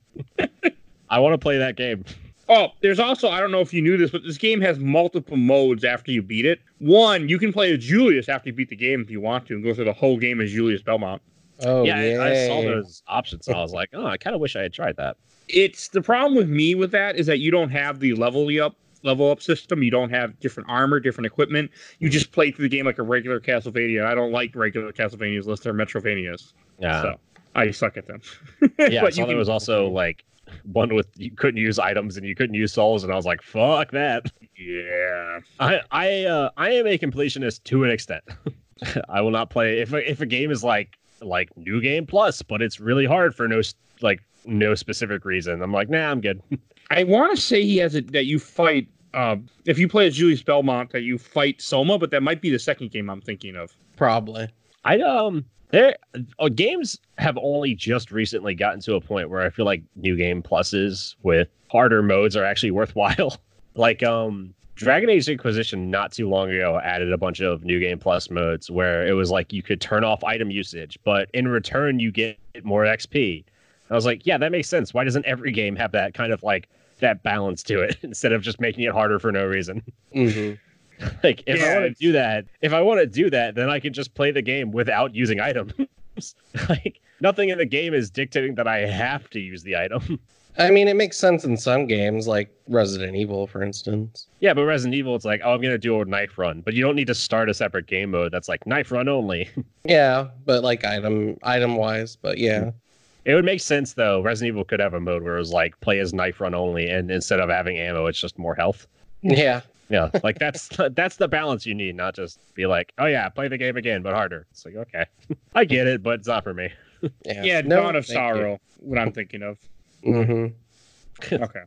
I want to play that game. Oh, there's also, I don't know if you knew this, but this game has multiple modes after you beat it. One, you can play as Julius after you beat the game if you want to and go through the whole game as Julius Belmont. Oh yeah, yeah, I, I saw those options. And I was like, oh, I kind of wish I had tried that. It's the problem with me with that is that you don't have the level up level up system. You don't have different armor, different equipment. You just play through the game like a regular Castlevania. I don't like regular Castlevanias unless they're Metroidvanias. Yeah, So I suck at them. yeah. But so you there was also like one with you couldn't use items and you couldn't use souls, and I was like, fuck that. Yeah. I I uh, I am a completionist to an extent. I will not play if a, if a game is like like new game plus, but it's really hard for no like no specific reason. I'm like, nah, I'm good. I want to say he has it that you fight. Uh, if you play as Julius Belmont, that you fight Soma, but that might be the second game I'm thinking of. probably. I um there uh, games have only just recently gotten to a point where I feel like new game pluses with harder modes are actually worthwhile. like um Dragon Age Inquisition not too long ago added a bunch of new game plus modes where it was like you could turn off item usage, but in return you get more XP. I was like, yeah, that makes sense. Why doesn't every game have that kind of like that balance to it instead of just making it harder for no reason? hmm Like if I want to do that, if I want to do that, then I can just play the game without using items. like nothing in the game is dictating that I have to use the item. I mean, it makes sense in some games, like Resident Evil, for instance. yeah, but Resident Evil, it's like, oh, I'm gonna do a knife run, but you don't need to start a separate game mode that's like knife run only. Yeah, but like item item wise, but yeah. it would make sense though. Resident Evil could have a mode where it was like play as knife run only, and instead of having ammo, it's just more health. Yeah. Yeah, like that's that's the balance you need, not just be like, oh yeah, play the game again but harder. It's like okay, I get it, but it's not for me. Yeah. Yeah, No, Dawn of thank you. Sorrow. What I'm thinking of. Mhm. Okay.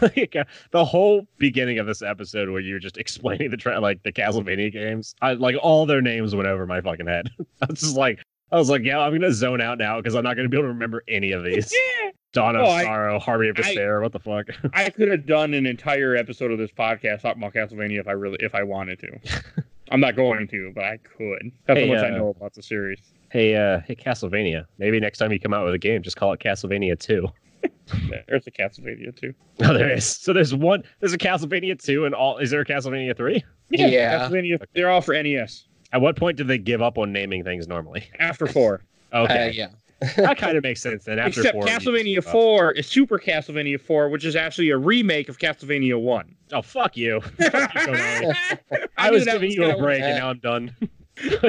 like, uh, the whole beginning of this episode where you're just explaining the tra- like the Castlevania games, I like all their names went over my fucking head. I was just like, I was like, yeah, I'm gonna zone out now because I'm not gonna be able to remember any of these. Dawn of Oh, I- Sorrow, Harmony of I- Despair, what the fuck? I could have done an entire episode of this podcast talking about Castlevania if I really if I wanted to. I'm not going to, but I could. That's Hey, how much I uh, know about the series. hey, uh, hey, Castlevania. Maybe next time you come out with a game, just call it Castlevania Two. There's a Castlevania too. Oh, there is. So there's one. There's a Castlevania Two, and all. Is there a Castlevania Three? Yeah. Castlevania. They're all for NES. At what point do they give up on naming things normally? After four. Okay, Uh, yeah. that kind of makes sense. Then after Except four, Castlevania just give up. 4 is Super Castlevania 4, which is actually a remake of Castlevania 1. Oh fuck you! Konami. I, I knew was that giving you a break, and now I'm done.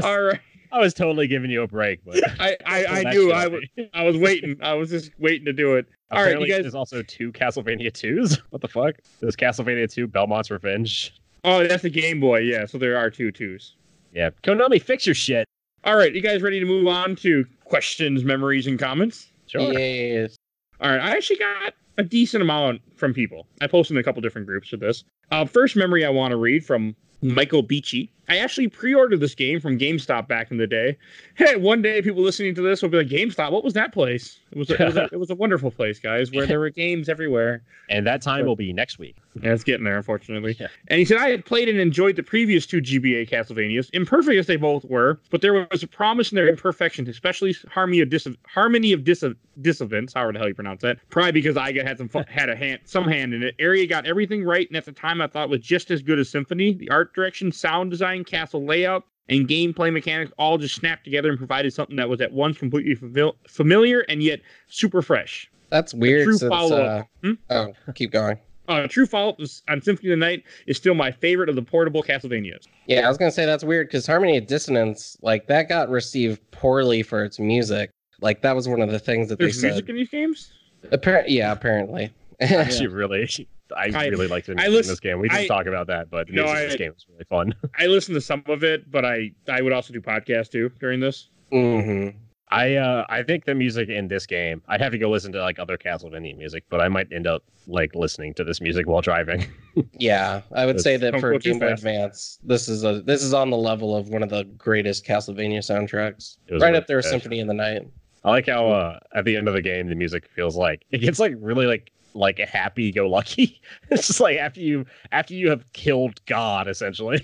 All right. I was totally giving you a break, but I, I, I knew I was. I was waiting. I was just waiting to do it. All right, Apparently, you guys. There's also two Castlevania twos. What the fuck? There's Castlevania two, Belmont's Revenge. Oh, that's the Game Boy. Yeah, so there are two twos. Yeah, Konami, fix your shit. All right, you guys ready to move on to questions, memories, and comments? Sure. Yes. All right, I actually got a decent amount from people. I posted in a couple different groups for this. Uh, first memory I want to read from Michael Beachy. I actually pre-ordered this game from GameStop back in the day. Hey, one day people listening to this will be like, "GameStop, what was that place?" It was a, it, was a, it was a wonderful place, guys, where there were games everywhere. And that time will be next week. Yeah, it's getting there, unfortunately. Yeah. And he said, I had played and enjoyed the previous two GBA Castlevanias, imperfect as they both were, but there was a promise in their imperfection, especially harmony of dis- harmony of dis- dissonance, however the hell you pronounce that. Probably because I had some had a hand, some hand in it. Aria got everything right, and at the time I thought was just as good as Symphony. The art direction, sound design, castle layout, and gameplay mechanics all just snapped together and provided something that was at once completely famil- familiar and yet super fresh. That's weird. true Since, uh, follow-up. Hmm? Oh, keep going. Uh, True Follow Up on Symphony of the Night is still my favorite of the portable Castlevanias. Yeah, I was gonna say that's weird because Harmony of Dissonance, like that, got received poorly for its music. Like that was one of the things that There's they music in these games. Apparently, yeah, apparently. I actually really, I, I- really liked the I music in listen- this game. We didn't I- talk about that, but No, I- this game was really fun. I listened to some of it, but I I would also do podcasts too during this. hmm I uh I think the music in this game, I'd have to go listen to like other Castlevania music, but I might end up like listening to this music while driving. Yeah, I would say that for go too Game Boy. Advance, this is a this is on the level of one of the greatest Castlevania soundtracks. Right up there with. Symphony in the Night. I like how uh at the end of the game the music feels like it gets like really like like a happy go lucky. it's just like after you after you have killed God essentially.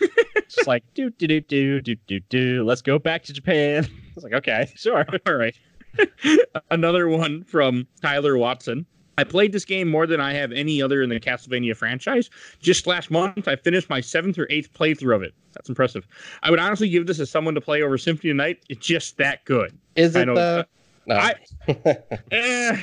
it's just like do do do do do do do. Let's go back to Japan. It's like okay, sure. All right. Another one from Tyler Watson. I played this game more than I have any other in the Castlevania franchise. Just last month, I finished my seventh or eighth playthrough of it. That's impressive. I would honestly give this as someone to play over Symphony of Night. It's just that good. Is I it know- though? No. I- Eh,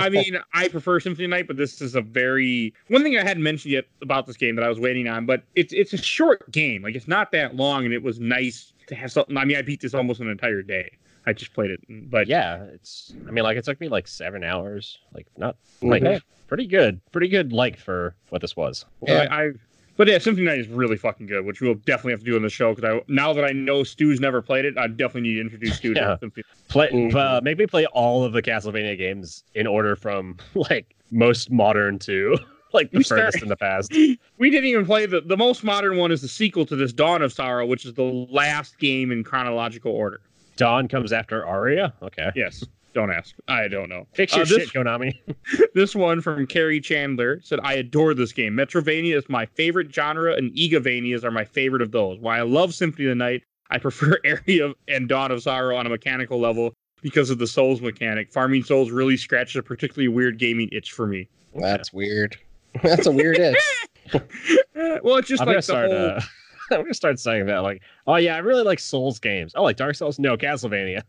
I mean, I prefer Symphony Night, but this is a very one thing I hadn't mentioned yet about this game that I was waiting on. But it's it's a short game, like it's not that long, and it was nice to have something. I mean, I beat this almost an entire day. I just played it, but yeah, it's I mean like it took me like seven hours. Like not like Mhm. pretty good. Pretty good length for what this was. Yeah. I, I but yeah, Symphony Night is really fucking good, which we'll definitely have to do on the show because I now that I know Stu's never played it, I definitely need to introduce Stu Yeah. to Symphony. Play uh, make me play all of the Castlevania games in order from like most modern to like the We furthest in the past. We didn't even play the the most modern one is the sequel to this Dawn of Sorrow, which is the last game in chronological order. Dawn comes after Aria. Okay. Yes. Don't ask. I don't know. Fix Uh, your this- shit, Konami. This one from Carrie Chandler said, I adore this game. Metroidvania is my favorite genre, and Igavanias are my favorite of those. While I love Symphony of the Night, I prefer Aria and Dawn of Sorrow on a mechanical level because of the Souls mechanic. Farming Souls really scratches a particularly weird gaming itch for me. That's weird. That's a weird itch. Well, it's just I'm like gonna the start. whole. Uh, I'm gonna start saying that. Like, oh yeah, I really like Souls games. Oh, like Dark Souls. No, Castlevania.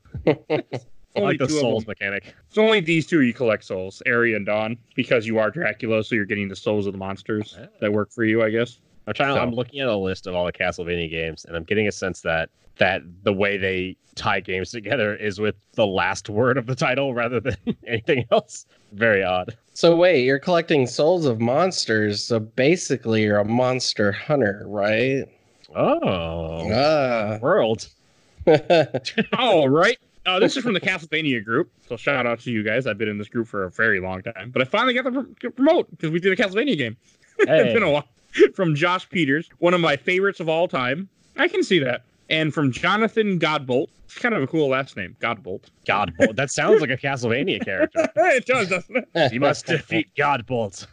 I only like the Souls mechanic. It's only these two you collect souls, Aria and Dawn, because you are Dracula, so you're getting the souls of the monsters that work for you, I guess. I'm trying. So- I'm looking at a list of all the Castlevania games, and I'm getting a sense that that the way they tie games together is with the last word of the title rather than anything else. Very odd. So wait, you're collecting souls of monsters. So basically, you're a monster hunter, right? Oh, Ah. world. All right. Uh, this is from the Castlevania group. So shout out to you guys. I've been in this group for a very long time, but I finally got the pr- promote because we did a Castlevania game. it's been a while. From Josh Peters, one of my favorites of all time. I can see that. And from Jonathan Godbolt. It's kind of a cool last name, Godbolt. Godbolt. That sounds like a Castlevania character. it does, doesn't it? You must defeat Godbolt.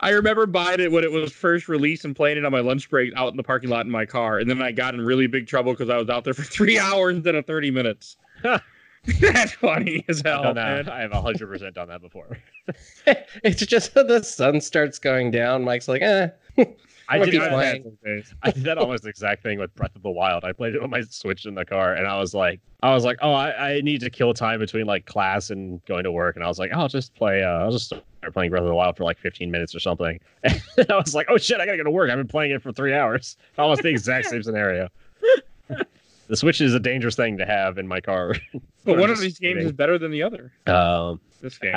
I remember buying it when it was first released and playing it on my lunch break out in the parking lot in my car. And then I got in really big trouble because I was out there for three hours instead of 30 minutes. That's funny as I've hell, man. I have hundred percent done that before. it's just that the sun starts going down. Mike's like, eh. I did, keep that, playing? Some. I did that almost exact thing with Breath of the Wild. I played it on my Switch in the car, and I was like, I was like, oh, I, I need to kill time between like class and going to work, and I was like, I'll just play, uh, I'll just start playing Breath of the Wild for like 15 minutes or something. And I was like, oh shit, I gotta go to work. I've been playing it for three hours. Almost the exact same scenario. The Switch is a dangerous thing to have in my car. But one of these games kidding. is better than the other. Um, This game.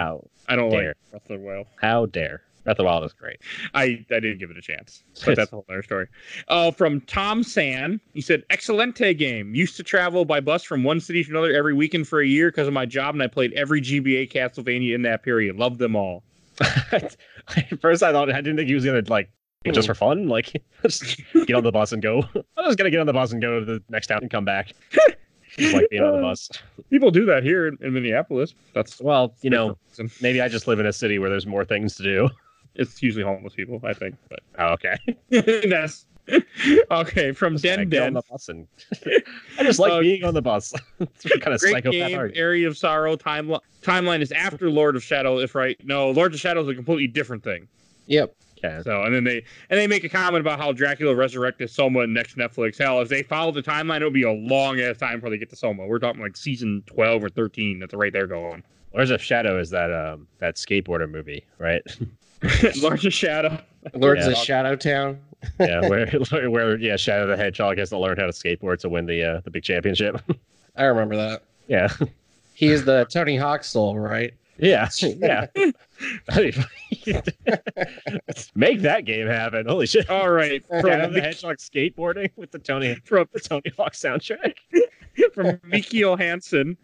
I don't dare. like Breath of the Wild. how dare Breath of the Wild is great. I, I didn't give it a chance, but that's a whole other story. Uh, from Tom San, he said, "Excelente game. Used to travel by bus from one city to another every weekend for a year because of my job, and I played every GBA Castlevania in that period. Loved them all. At first, I thought I didn't think he was gonna like just for fun, like just get on the bus and go. I'm just gonna get on the bus and go to the next town and come back. Just like being on the bus. People do that here in, in Minneapolis. That's Well, you know, maybe I just live in a city where there's more things to do. it's usually homeless people, I think. But Oh, okay. that's okay. From Just, Den get on the bus and I just like Uh, being on the bus. It's kind of great psychopath game. are? Aria of Sorrow timeline. Timeline is after Lord of Shadow, if right. No, Lord of Shadow is a completely different thing. Yep. Okay. So, and then they and they make a comment about how Dracula resurrected Soma in next Netflix. Hell, if they follow the timeline, it'll be a long ass time before they get to Soma. We're talking like season twelve or thirteen. That's the rate they're going. Lords of Shadow is that um that skateboarder movie, right? Lords of Shadow. Lords Yeah. of Shadow Town. Yeah, where where yeah, Shadow the Hedgehog has to learn how to skateboard to win the uh, the big championship. I remember that. yeah, He is the Tony Hawk soul, right? yeah, yeah. Make that game happen! Holy shit! All right, from the Hedgehog skateboarding with the Tony from the Tony Hawk soundtrack. from Mikio Hansen.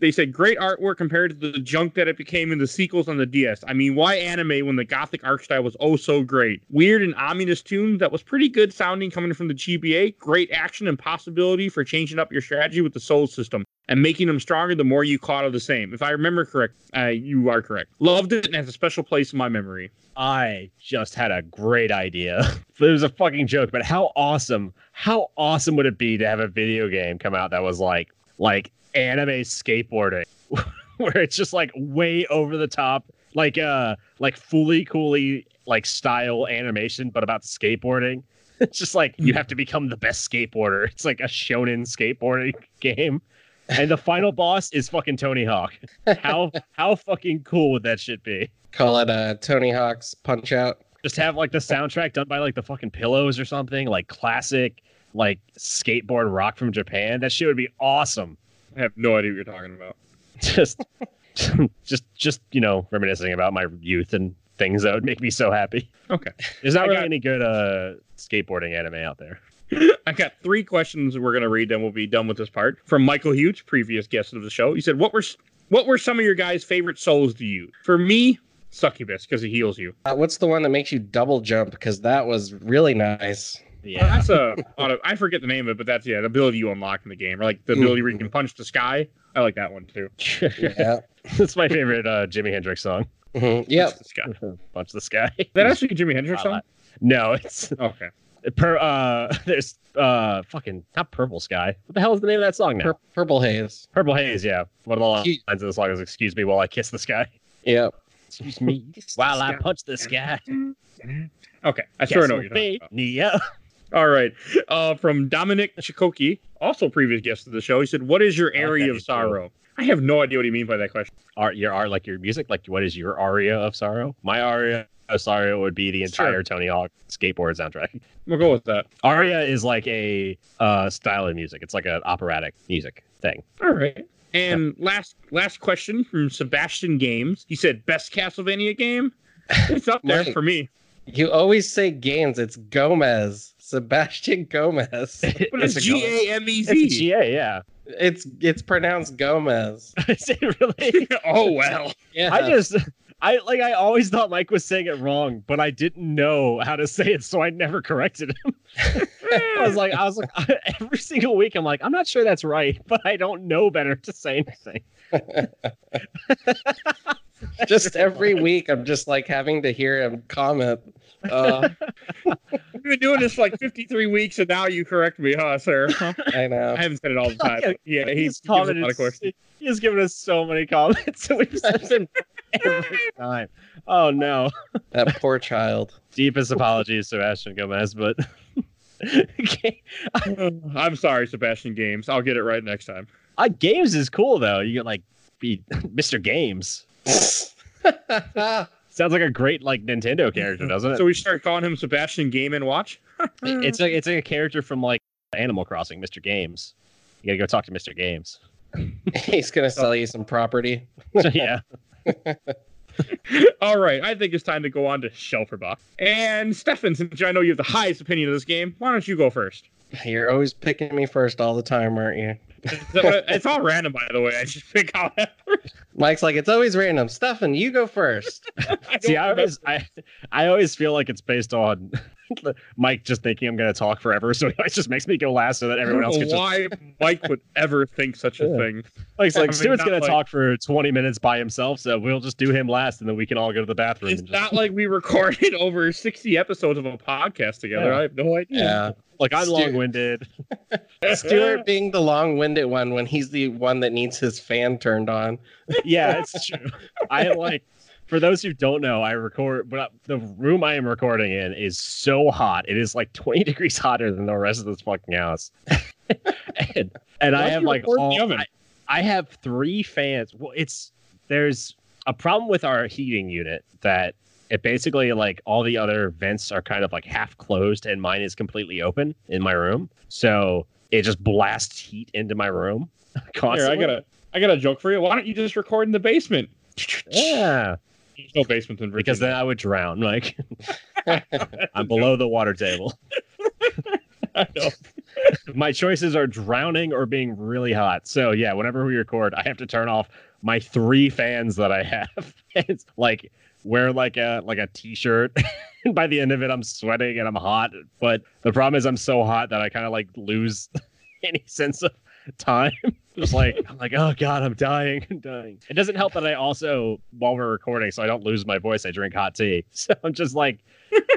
They said great artwork compared to the junk that it became in the sequels on the DS. I mean, why anime when the gothic art style was oh so great? Weird and ominous tune that was pretty good sounding coming from the GBA. Great action and possibility for changing up your strategy with the soul system and making them stronger the more you caught of the same. If I remember correct, uh, you are correct. Loved it and has a special place in my memory. I just had a great idea. It was a fucking joke, but how awesome, how awesome would it be to have a video game come out that was like like anime skateboarding where it's just like way over the top, like uh like Fooly Cooly like style animation, but about skateboarding. It's just like you have to become the best skateboarder. It's like a shonen skateboarding game. And the final boss is fucking Tony Hawk. How how fucking cool would that shit be? Call it uh, Tony Hawk's Punch Out. just have like the soundtrack done by like the fucking pillows or something like classic like skateboard rock from japan that shit would be awesome I have no idea what you're talking about. just just just you know reminiscing about my youth and things that would make me so happy Okay. there's not I really got- any good uh skateboarding anime out there I got three questions we're gonna read, then we'll be done with this part. From Michael Hughes, previous guest of the show. He said, "What were what were some of your guys' favorite souls to you? For me, Succubus because he heals you. Uh, what's the one that makes you double jump? Because that was really nice. Yeah, that's a I forget the name of it, but that's yeah, the ability you unlock in the game, or like the ability where you can punch the sky. I like that one too. Yeah. that's my favorite uh jimi hendrix song Mhm. Yep. Punch the sky. Punch the sky that actually a Jimi Hendrix song? no it's Okay. Per uh there's uh fucking not purple sky what the hell is the name of that song now Pur- Purple Haze. Purple Haze, yeah. One of the lines of the song is "Excuse me while I kiss the sky." Yep. Excuse me while I punch the sky. Okay, I sure know what you're talking about. Yeah. All right. Uh, from Dominic Chikoki, also previous guest of the show, he said, "What is your area Okay, of cool. sorrow?" I have no idea what he means by that question. Art, your art, like your music, like what is your aria of sorrow? My aria of it would be the Sure. entire Tony Hawk skateboard soundtrack. We'll go with that. Aria is like a uh, style of music. It's like an operatic music thing. All right. And last last question from Sebastian Games. He said, "Best Castlevania game." It's up there for me. You always say games. It's Gomez. Sebastian Gomez. But it's a G A M E It's a Z. GA, yeah. It's it's pronounced Gomez. Is it really? Oh well. Yeah. I just I like I always thought Mike was saying it wrong, but I didn't know how to say it, so I never corrected him. I was like, I was like, every single week, I'm like, I'm not sure that's right, but I don't know better to say anything. just every week I'm just like having to hear him comment. Uh, We've been doing this for like 53 weeks, and now you correct me, huh, sir? I know. I haven't said it all the time. Okay. Yeah, He's he's, he gives a commented. lot of questions. He has given us so many comments, and we've sent him every time. Oh no! That poor child. Deepest apologies, Sebastian Gomez, but okay. I'm sorry, Sebastian Games. I'll get it right next time. uh, games is cool though. You get like be Mr. Games. Sounds like a great like Nintendo character, doesn't it? So we start calling him Sebastian Game and Watch. it's a it's like a character from like Animal Crossing, Mr. Games. You gotta go talk to Mr. Games. He's gonna sell you some property. So, yeah. All right, I think it's time to go on to Shelf or Box. And Stefan, since I know you have the highest opinion of this game, why don't you go first? You're always picking me first all the time, aren't you? Uh, it's all random, by the way. I just pick out. Mike's like, it's always random. Stefan, you go first. I See, I always I I always feel like it's based on Mike just thinking I'm gonna talk forever, so he always just makes me go last so that everyone else know can just why Mike would ever think such a Yeah. thing. Mike's I like mean, Stuart's not gonna talk for 20 minutes by himself, so we'll just do him last and then we can all go to the bathroom It's and just not like we recorded over 60 episodes of a podcast together. Yeah. I have no idea. Yeah. like I'm Stu- long-winded. Stuart being the long-winded one when he's the one that needs his fan turned on. yeah, it's true. I like for those who don't know, I record but the room I am recording in is so hot. It is like 20 degrees hotter than the rest of this fucking house. and and I have like all? I, I have three fans. Well, it's there's a problem with our heating unit that it basically like all the other vents are kind of like half closed and mine is completely open in my room. So it just blasts heat into my room Here. I got a I got a joke for you. Why don't you just record in the basement? yeah, There's no basements in Virginia. because then I would drown. Like I'm below the water table. I know. my choices are drowning or being really hot. So yeah, whenever we record, I have to turn off my three fans that I have. it's like wear like a like a t-shirt. and by the end of it, I'm sweating and I'm hot. But the problem is I'm so hot that I kind of like lose any sense of time. Just like I'm like, oh god, I'm dying, I'm dying. It doesn't help that I also, while we're recording, so I don't lose my voice, I drink hot tea. So I'm just like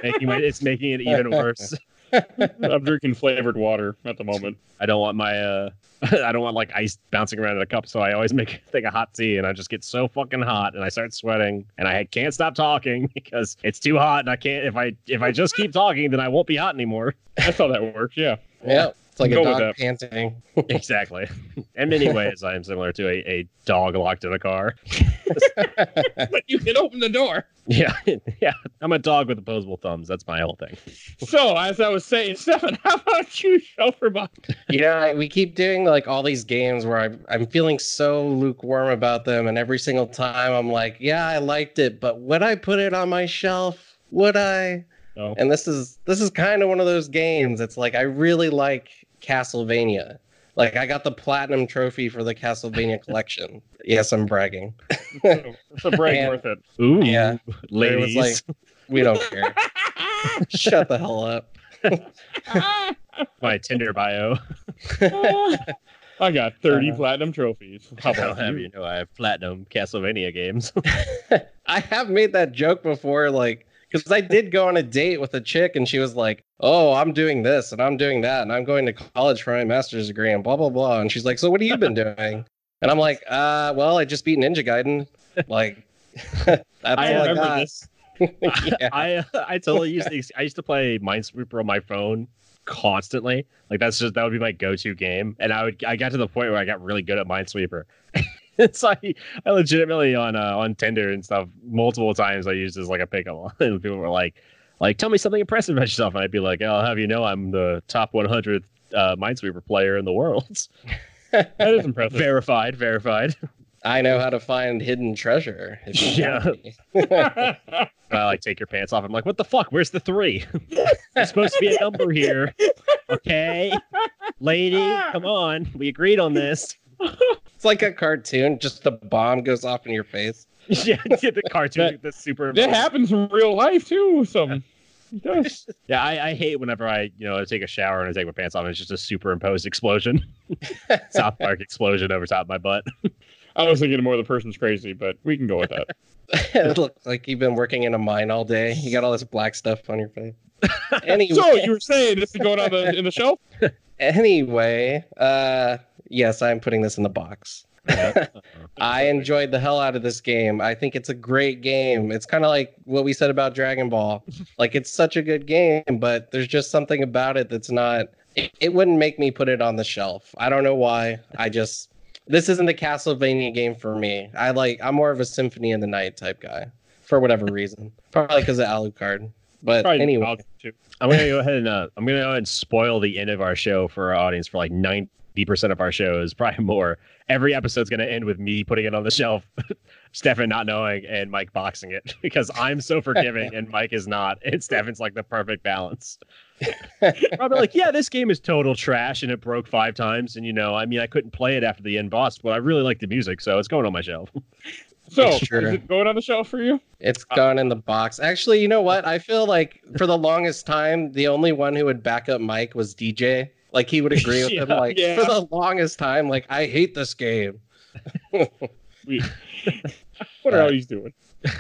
making my it's making it even worse. I'm drinking flavored water at the moment. I don't want my uh I don't want like ice bouncing around in a cup, so I always make a thing of hot tea and I just get so fucking hot and I start sweating and I can't stop talking because it's too hot and I can't if I if I just keep talking then I won't be hot anymore. That's how that works. Yeah. yeah, it's like Go a dog. Panting. exactly. In many ways I am similar to a, a dog locked in a car. But you can open the door. Yeah. yeah. I'm a dog with opposable thumbs. That's my whole thing. So as I was saying, Stefan, how about you, Shelf or Box? You know, I, we keep doing like all these games where I'm, I'm feeling so lukewarm about them, and every single time I'm like, yeah, I liked it, but would I put it on my shelf? Would I? No. And this is this is kind of one of those games. It's like I really like Castlevania. Like I got the platinum trophy for the Castlevania collection. Yes, I'm bragging. It's a break Man. worth it. Ooh. Yeah. Ladies. It was like, we don't care. Shut the hell up. my Tinder bio. I got 30 Uh, platinum trophies. How I'll about have you? you know I have platinum Castlevania games. I have made that joke before, like, because I did go on a date with a chick and she was like, Oh, I'm doing this and I'm doing that and I'm going to college for my master's degree and blah, blah, blah. And she's like, So what have you been doing? And I'm like, Uh, well, I just beat Ninja Gaiden. Like, I I remember got. this. yeah. I I totally used to I used to play Minesweeper on my phone constantly. Like that's just that would be my go-to game. And I would I got to the point where I got really good at Minesweeper. it's like I legitimately on uh, on Tinder and stuff multiple times I used as like a pickup. And people were like like tell me something impressive about yourself and I'd be like, "I'll have you know I'm the top 100th uh, Minesweeper player in the world." That is impressive. verified, verified. I know how to find hidden treasure. If you Yeah. want. I like take your pants off. I'm like, "What the fuck? Where's the 3?" There's supposed to be a number here. Okay. Lady, come on. We agreed on this. It's like a cartoon, just the bomb goes off in your face. yeah, the cartoon, the super. that happens in real life too. Some it does. Yeah, I, I hate whenever I, you know, I take a shower and I take my pants off and it's just a superimposed explosion. South Park explosion over top of my butt. I was thinking more the person's crazy, but we can go with that. it looks like you've been working in a mine all day. You got all this black stuff on your face. Anyway, so you were saying this is going on the in the shelf? anyway, uh, yes, I'm putting this in the box. I enjoyed the hell out of this game. I think it's a great game. It's kind of like what we said about Dragon Ball. Like it's such a good game, but there's just something about it that's not. It, it wouldn't make me put it on the shelf. I don't know why. I just this isn't the Castlevania game for me. I like. I'm more of a Symphony in the Night type guy for whatever reason. Probably because of Alucard. But Probably anyway. I'm gonna go ahead and uh, I'm gonna go ahead and spoil the end of our show for our audience for like 90 percent of our shows, probably more. Every episode's gonna end with me putting it on the shelf, Stefan not knowing, and Mike boxing it because I'm so forgiving and Mike is not, and Stefan's like the perfect balance. Probably like, yeah, this game is total trash and it broke five times, and you know, I mean, I couldn't play it after the end boss, but I really like the music, so it's going on my shelf. So Sure. is it going on the shelf for you? It's gone in the box. Actually, you know what? I feel like for the longest time, the only one who would back up Mike was DJ. Like he would agree with him. Like yeah. for the longest time, like I hate this game. We, what are all you doing?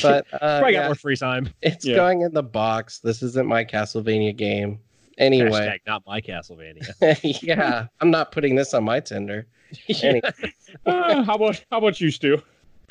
But uh, Probably yeah, got more free time. it's Yeah. going in the box. This isn't my Castlevania game. Anyway, Hashtag not my Castlevania. yeah, I'm not putting this on my Tinder. Uh, how about how about you, Stu?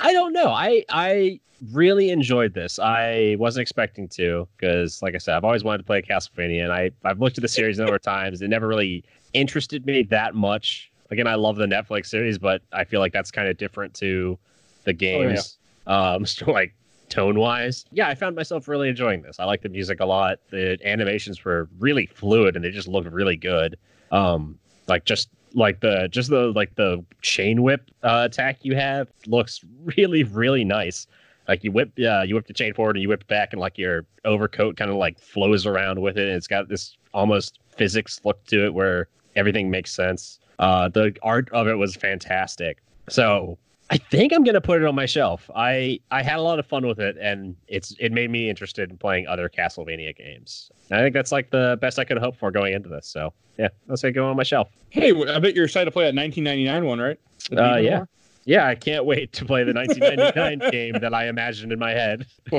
I don't know. I I really enjoyed this. I wasn't expecting to because, like I said, I've always wanted to play Castlevania, and I I've looked at the series a number of times. It never really interested me that much. Again, I love the Netflix series, but I feel like that's kind of different to the games. Um, so like tone wise, yeah, I found myself really enjoying this. I like the music a lot. The animations were really fluid and they just looked really good. Um, like just like the just the like the chain whip uh, attack you have looks really really nice. Like you whip, uh, you whip the chain forward and you whip back, and like your overcoat kind of like flows around with it. And it's got this almost physics look to it where everything makes sense. Uh, the art of it was fantastic. So I think I'm gonna put it on my shelf. I I had a lot of fun with it, and it's it made me interested in playing other Castlevania games. And I think that's like the best I could hope for going into this. So yeah, let's say go on my shelf. Hey, I bet you're excited to play that 1999 one, right? Uh, yeah. Yeah, I can't wait to play the 1999 game that I imagined in my head.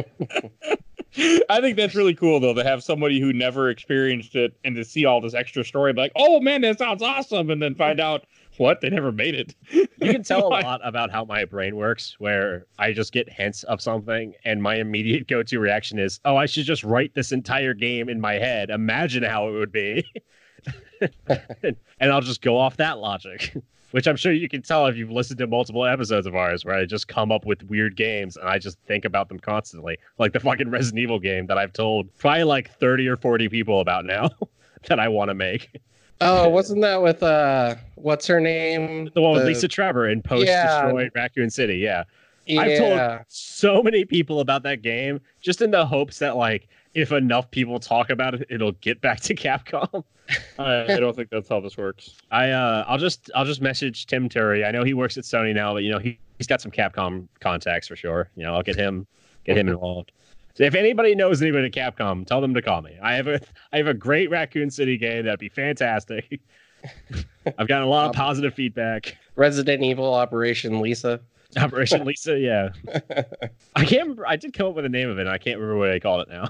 I think that's really cool though to have somebody who never experienced it and to see all this extra story, like, oh man, that sounds awesome, and then find out what they never made it. You can tell a lot about how my brain works, where I just get hints of something, and my immediate go-to reaction is, "Oh, I should just write this entire game in my head. Imagine how it would be." and I'll just go off that logic which I'm sure you can tell if you've listened to multiple episodes of ours where I just come up with weird games and I just think about them constantly. Like the fucking Resident Evil game that I've told probably like 30 or 40 people about now that I want to make. Oh, wasn't that with uh what's her name? The one with Lisa Trevor in Post Destroyed yeah. Raccoon City, yeah. yeah. I've told so many people about that game just in the hopes that like if enough people talk about it, it'll get back to Capcom. I, I, don't think that's how this works. I uh, I'll just I'll just message Tim Terry. I know he works at Sony now, but you know he he's got some Capcom contacts for sure. You know I'll get him get him involved. So if anybody knows anybody at Capcom, tell them to call me. I have a I have a great Raccoon City game that'd be fantastic. I've gotten a lot of positive feedback. Resident Evil Operation Lisa. Operation Lisa, yeah. I can't remember. I did come up with a name of it. And I can't remember what I called it now.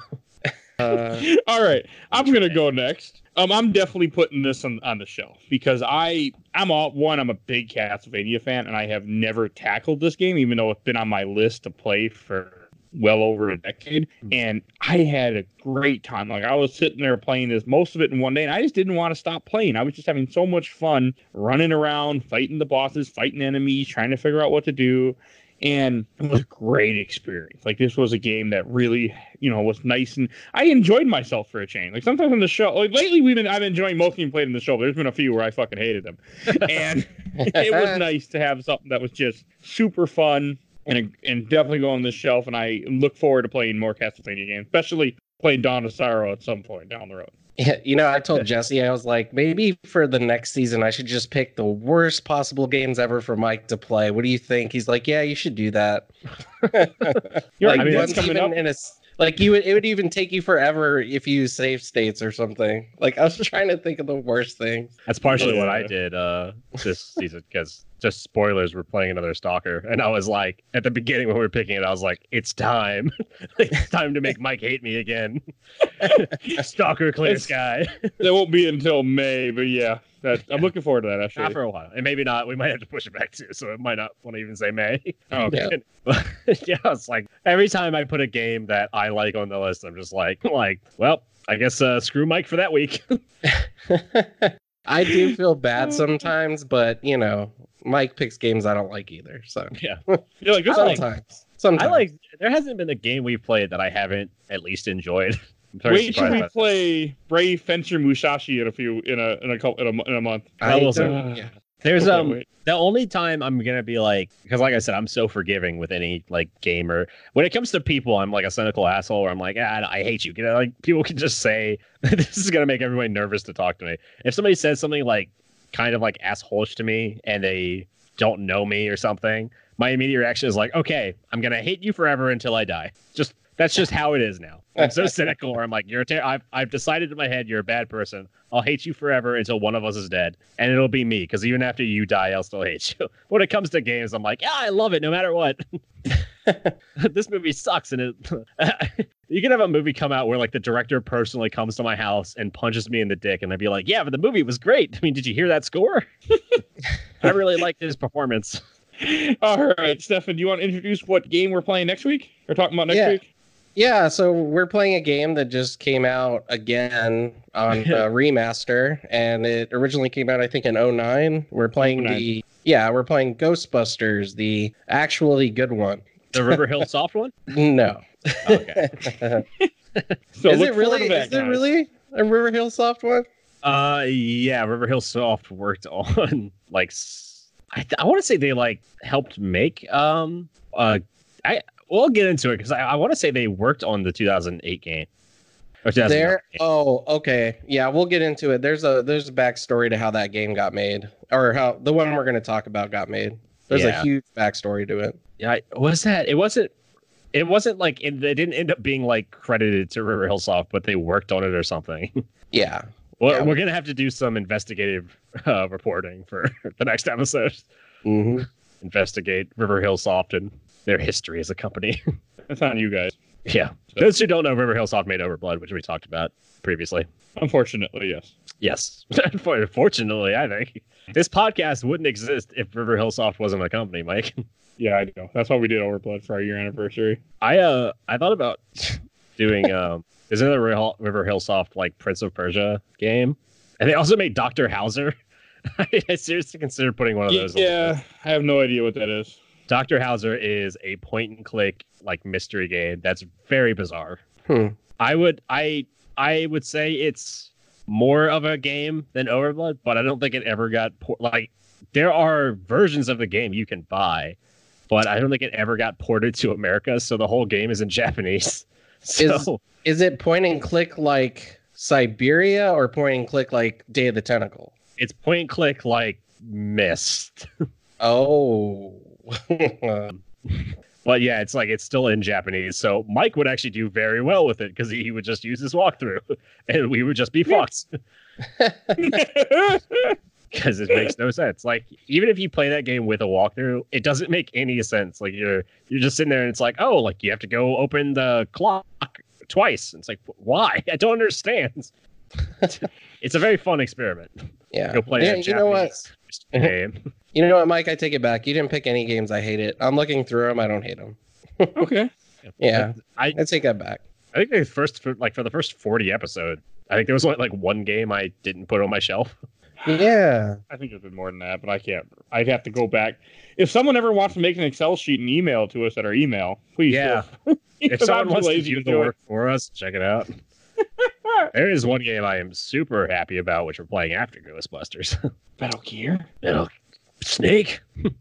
Uh, All right, I'm gonna go next. Um, I'm definitely putting this on, on the shelf because I I'm all one. I'm a big Castlevania fan, and I have never tackled this game, even though it's been on my list to play for well over a decade. Hmm. And I had a great time. Like I was sitting there playing this most of it in one day, and I just didn't want to stop playing. I was just having so much fun running around, fighting the bosses, fighting enemies, trying to figure out what to do and it was a great experience. Like this was a game that really, you know, was nice, and I enjoyed myself for a change. Like sometimes on the show, like lately we've been, I've been enjoying most of them played in the show. But there's been a few where I fucking hated them, and it was nice to have something that was just super fun and and definitely go on this shelf. And I look forward to playing more Castlevania games, especially playing Dawn of Sorrow at some point down the road. Yeah, you know, I told Jesse, I was like, maybe for the next season, I should just pick the worst possible games ever for Mike to play. What do you think? He's like, yeah, you should do that. like, I mean, that's coming up. In a, like you would, it would even take you forever if you save states or something. Like I was trying to think of the worst thing. That's partially yeah. what I did uh, this season because just spoilers, we're playing another Stalker. And I was like, at the beginning when we were picking it, I was like, it's time. it's time to make Mike hate me again. Stalker Clear it's, Sky. that won't be until May, but yeah. That, I'm looking forward to that actually. Not for a while. And maybe not. We might have to push it back too. So it might not want to even say May. Oh, okay. Yeah. But yeah, it's like every time I put a game that I like on the list, I'm just like, like, well, I guess uh, screw Mike for that week. I do feel bad sometimes, but you know, Mike picks games I don't like either. So yeah, you're like sometimes. Like, sometimes I like. There hasn't been a game we've played that I haven't at least enjoyed. Wait should we play Brave Fencer Musashi in a few in a in a couple in a, in a month. I will uh, yeah. There's um wait. the only time I'm gonna be like because like I said I'm so forgiving with any like gamer when it comes to people I'm like a cynical asshole where I'm like ah, I hate you you know, like people can just say this is gonna make everybody nervous to talk to me if somebody says something like kind of like assholeish to me and they don't know me or something, my immediate reaction is like, okay, I'm gonna hate you forever until I die. Just that's just how it is now. I'm so cynical where I'm like, you're a ter- I've I've decided in my head you're a bad person. I'll hate you forever until one of us is dead, and it'll be me. Because even after you die, I'll still hate you. when it comes to games, I'm like, yeah, I love it no matter what. this movie sucks, and it. you can have a movie come out where like the director personally comes to my house and punches me in the dick, and I'd be like, yeah, but the movie was great. I mean, did you hear that score? I really liked his performance. All right, Stefan, do you want to introduce what game we're playing next week? Or talking about next yeah. week? Yeah, so we're playing a game that just came out again on uh, remaster, and it originally came out, I think, in 09. We're playing 09. the yeah, we're playing Ghostbusters, the actually good one. The River Hill Soft one? No. Okay. So is it really? forward to that, Is guys. really a River Hill Soft one? Uh, yeah, River Hill Soft worked on like I, th- I want to say they like helped make um uh I we'll get into it because I, I want to say they worked on the 2008 game. There. game. Oh, okay. Yeah, we'll get into it. There's a there's a backstory to how that game got made, or how the one we're going to talk about got made. There's a huge backstory to it. Yeah, was that? It wasn't. It wasn't like it, they didn't end up being like credited to River Hill Soft, but they worked on it or something. Yeah. well, Yeah. we're gonna have to do some investigative uh, reporting for the next episode. hmm Investigate River Hill Soft and their history as a company. That's on you guys. yeah, those who don't know, River Hill Soft made Overblood, which we talked about previously. Unfortunately, yes. Yes, fortunately, I think this podcast wouldn't exist if River Hill Soft wasn't a company, Mike. Yeah, I know. That's why we did Overblood for our year anniversary. I uh I thought about doing um isn't the River River Hill Soft like Prince of Persia game? And they also made Doctor Hauzer. I seriously considered putting one of those. Yeah. I have no idea what that is. Doctor Hauzer is a point and click like mystery game that's very bizarre. Hmm. I would I I would say it's more of a game than Overblood, but I don't think it ever got por- like there are versions of the game you can buy, but I don't think it ever got ported to America, so the whole game is in Japanese. So Is it point and click like Syberia or point and click like Day of the Tentacle? it's point and click like Myst. Oh. But yeah, it's like it's still in Japanese. So Mike would actually do very well with it because he would just use his walkthrough and we would just be fucked. because it makes no sense. Like even if you play that game with a walkthrough, it doesn't make any sense. Like you're you're just sitting there and it's like, oh, like you have to go open the clock twice. And It's like why? I don't understand. it's a very fun experiment. yeah. Go play yeah a you know what? Game. You know what, Mike? I take it back. You didn't pick any games I hate it. I'm looking through them. I don't hate them. okay. Yeah. I I take that back. I think the first for, like for the first forty episode, I think there was only like one game I didn't put on my shelf. Yeah. I think it's been more than that, but I can't. I'd have to go back. If someone ever wants to make an Excel sheet and email to us at our email, please. Yeah. do. If Because someone I'm too wants to do the do it. work for us, check it out. There is one game I am super happy about, which we're playing after Ghostbusters. Metal Gear? Metal Snake. We're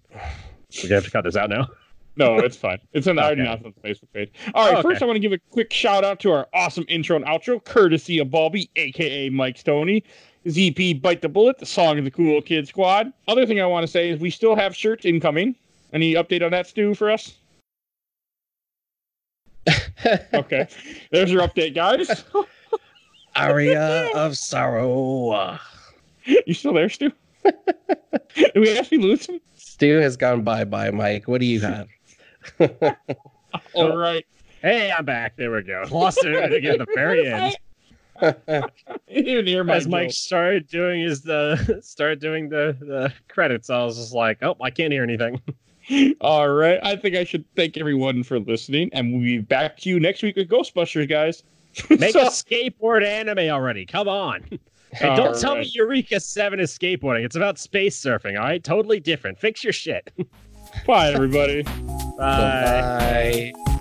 gonna have to cut this out now. No, it's fine. It's an already Okay. announced on the Facebook page. All right, Oh, first. I want to give a quick shout out to our awesome intro and outro, courtesy of Balby, aka Mike Stoney. ZP Bite the Bullet, the song of the Cool Kid Squad. Other thing I want to say is we still have shirts incoming. Any update on that, Stu, for us? Okay. There's your update, guys. Aria of Sorrow. you still there, Stu? Did we actually lose him? Stu has gone bye bye, Mike. What do you have? All right. Hey, I'm back. There we go. Lost it again at the very end. You didn't hear my As Mike joke. started doing his the uh, started doing the the credits, I was just like, oh, I can't hear anything. All right. I think I should thank everyone for listening, and we'll be back to you next week with Ghostbusters, guys. Make So- a skateboard anime already. Come on. And don't All tell me. Eureka 7 is skateboarding. It's about space surfing, all right? Totally different. Fix your shit. Bye, everybody. Bye. Bye.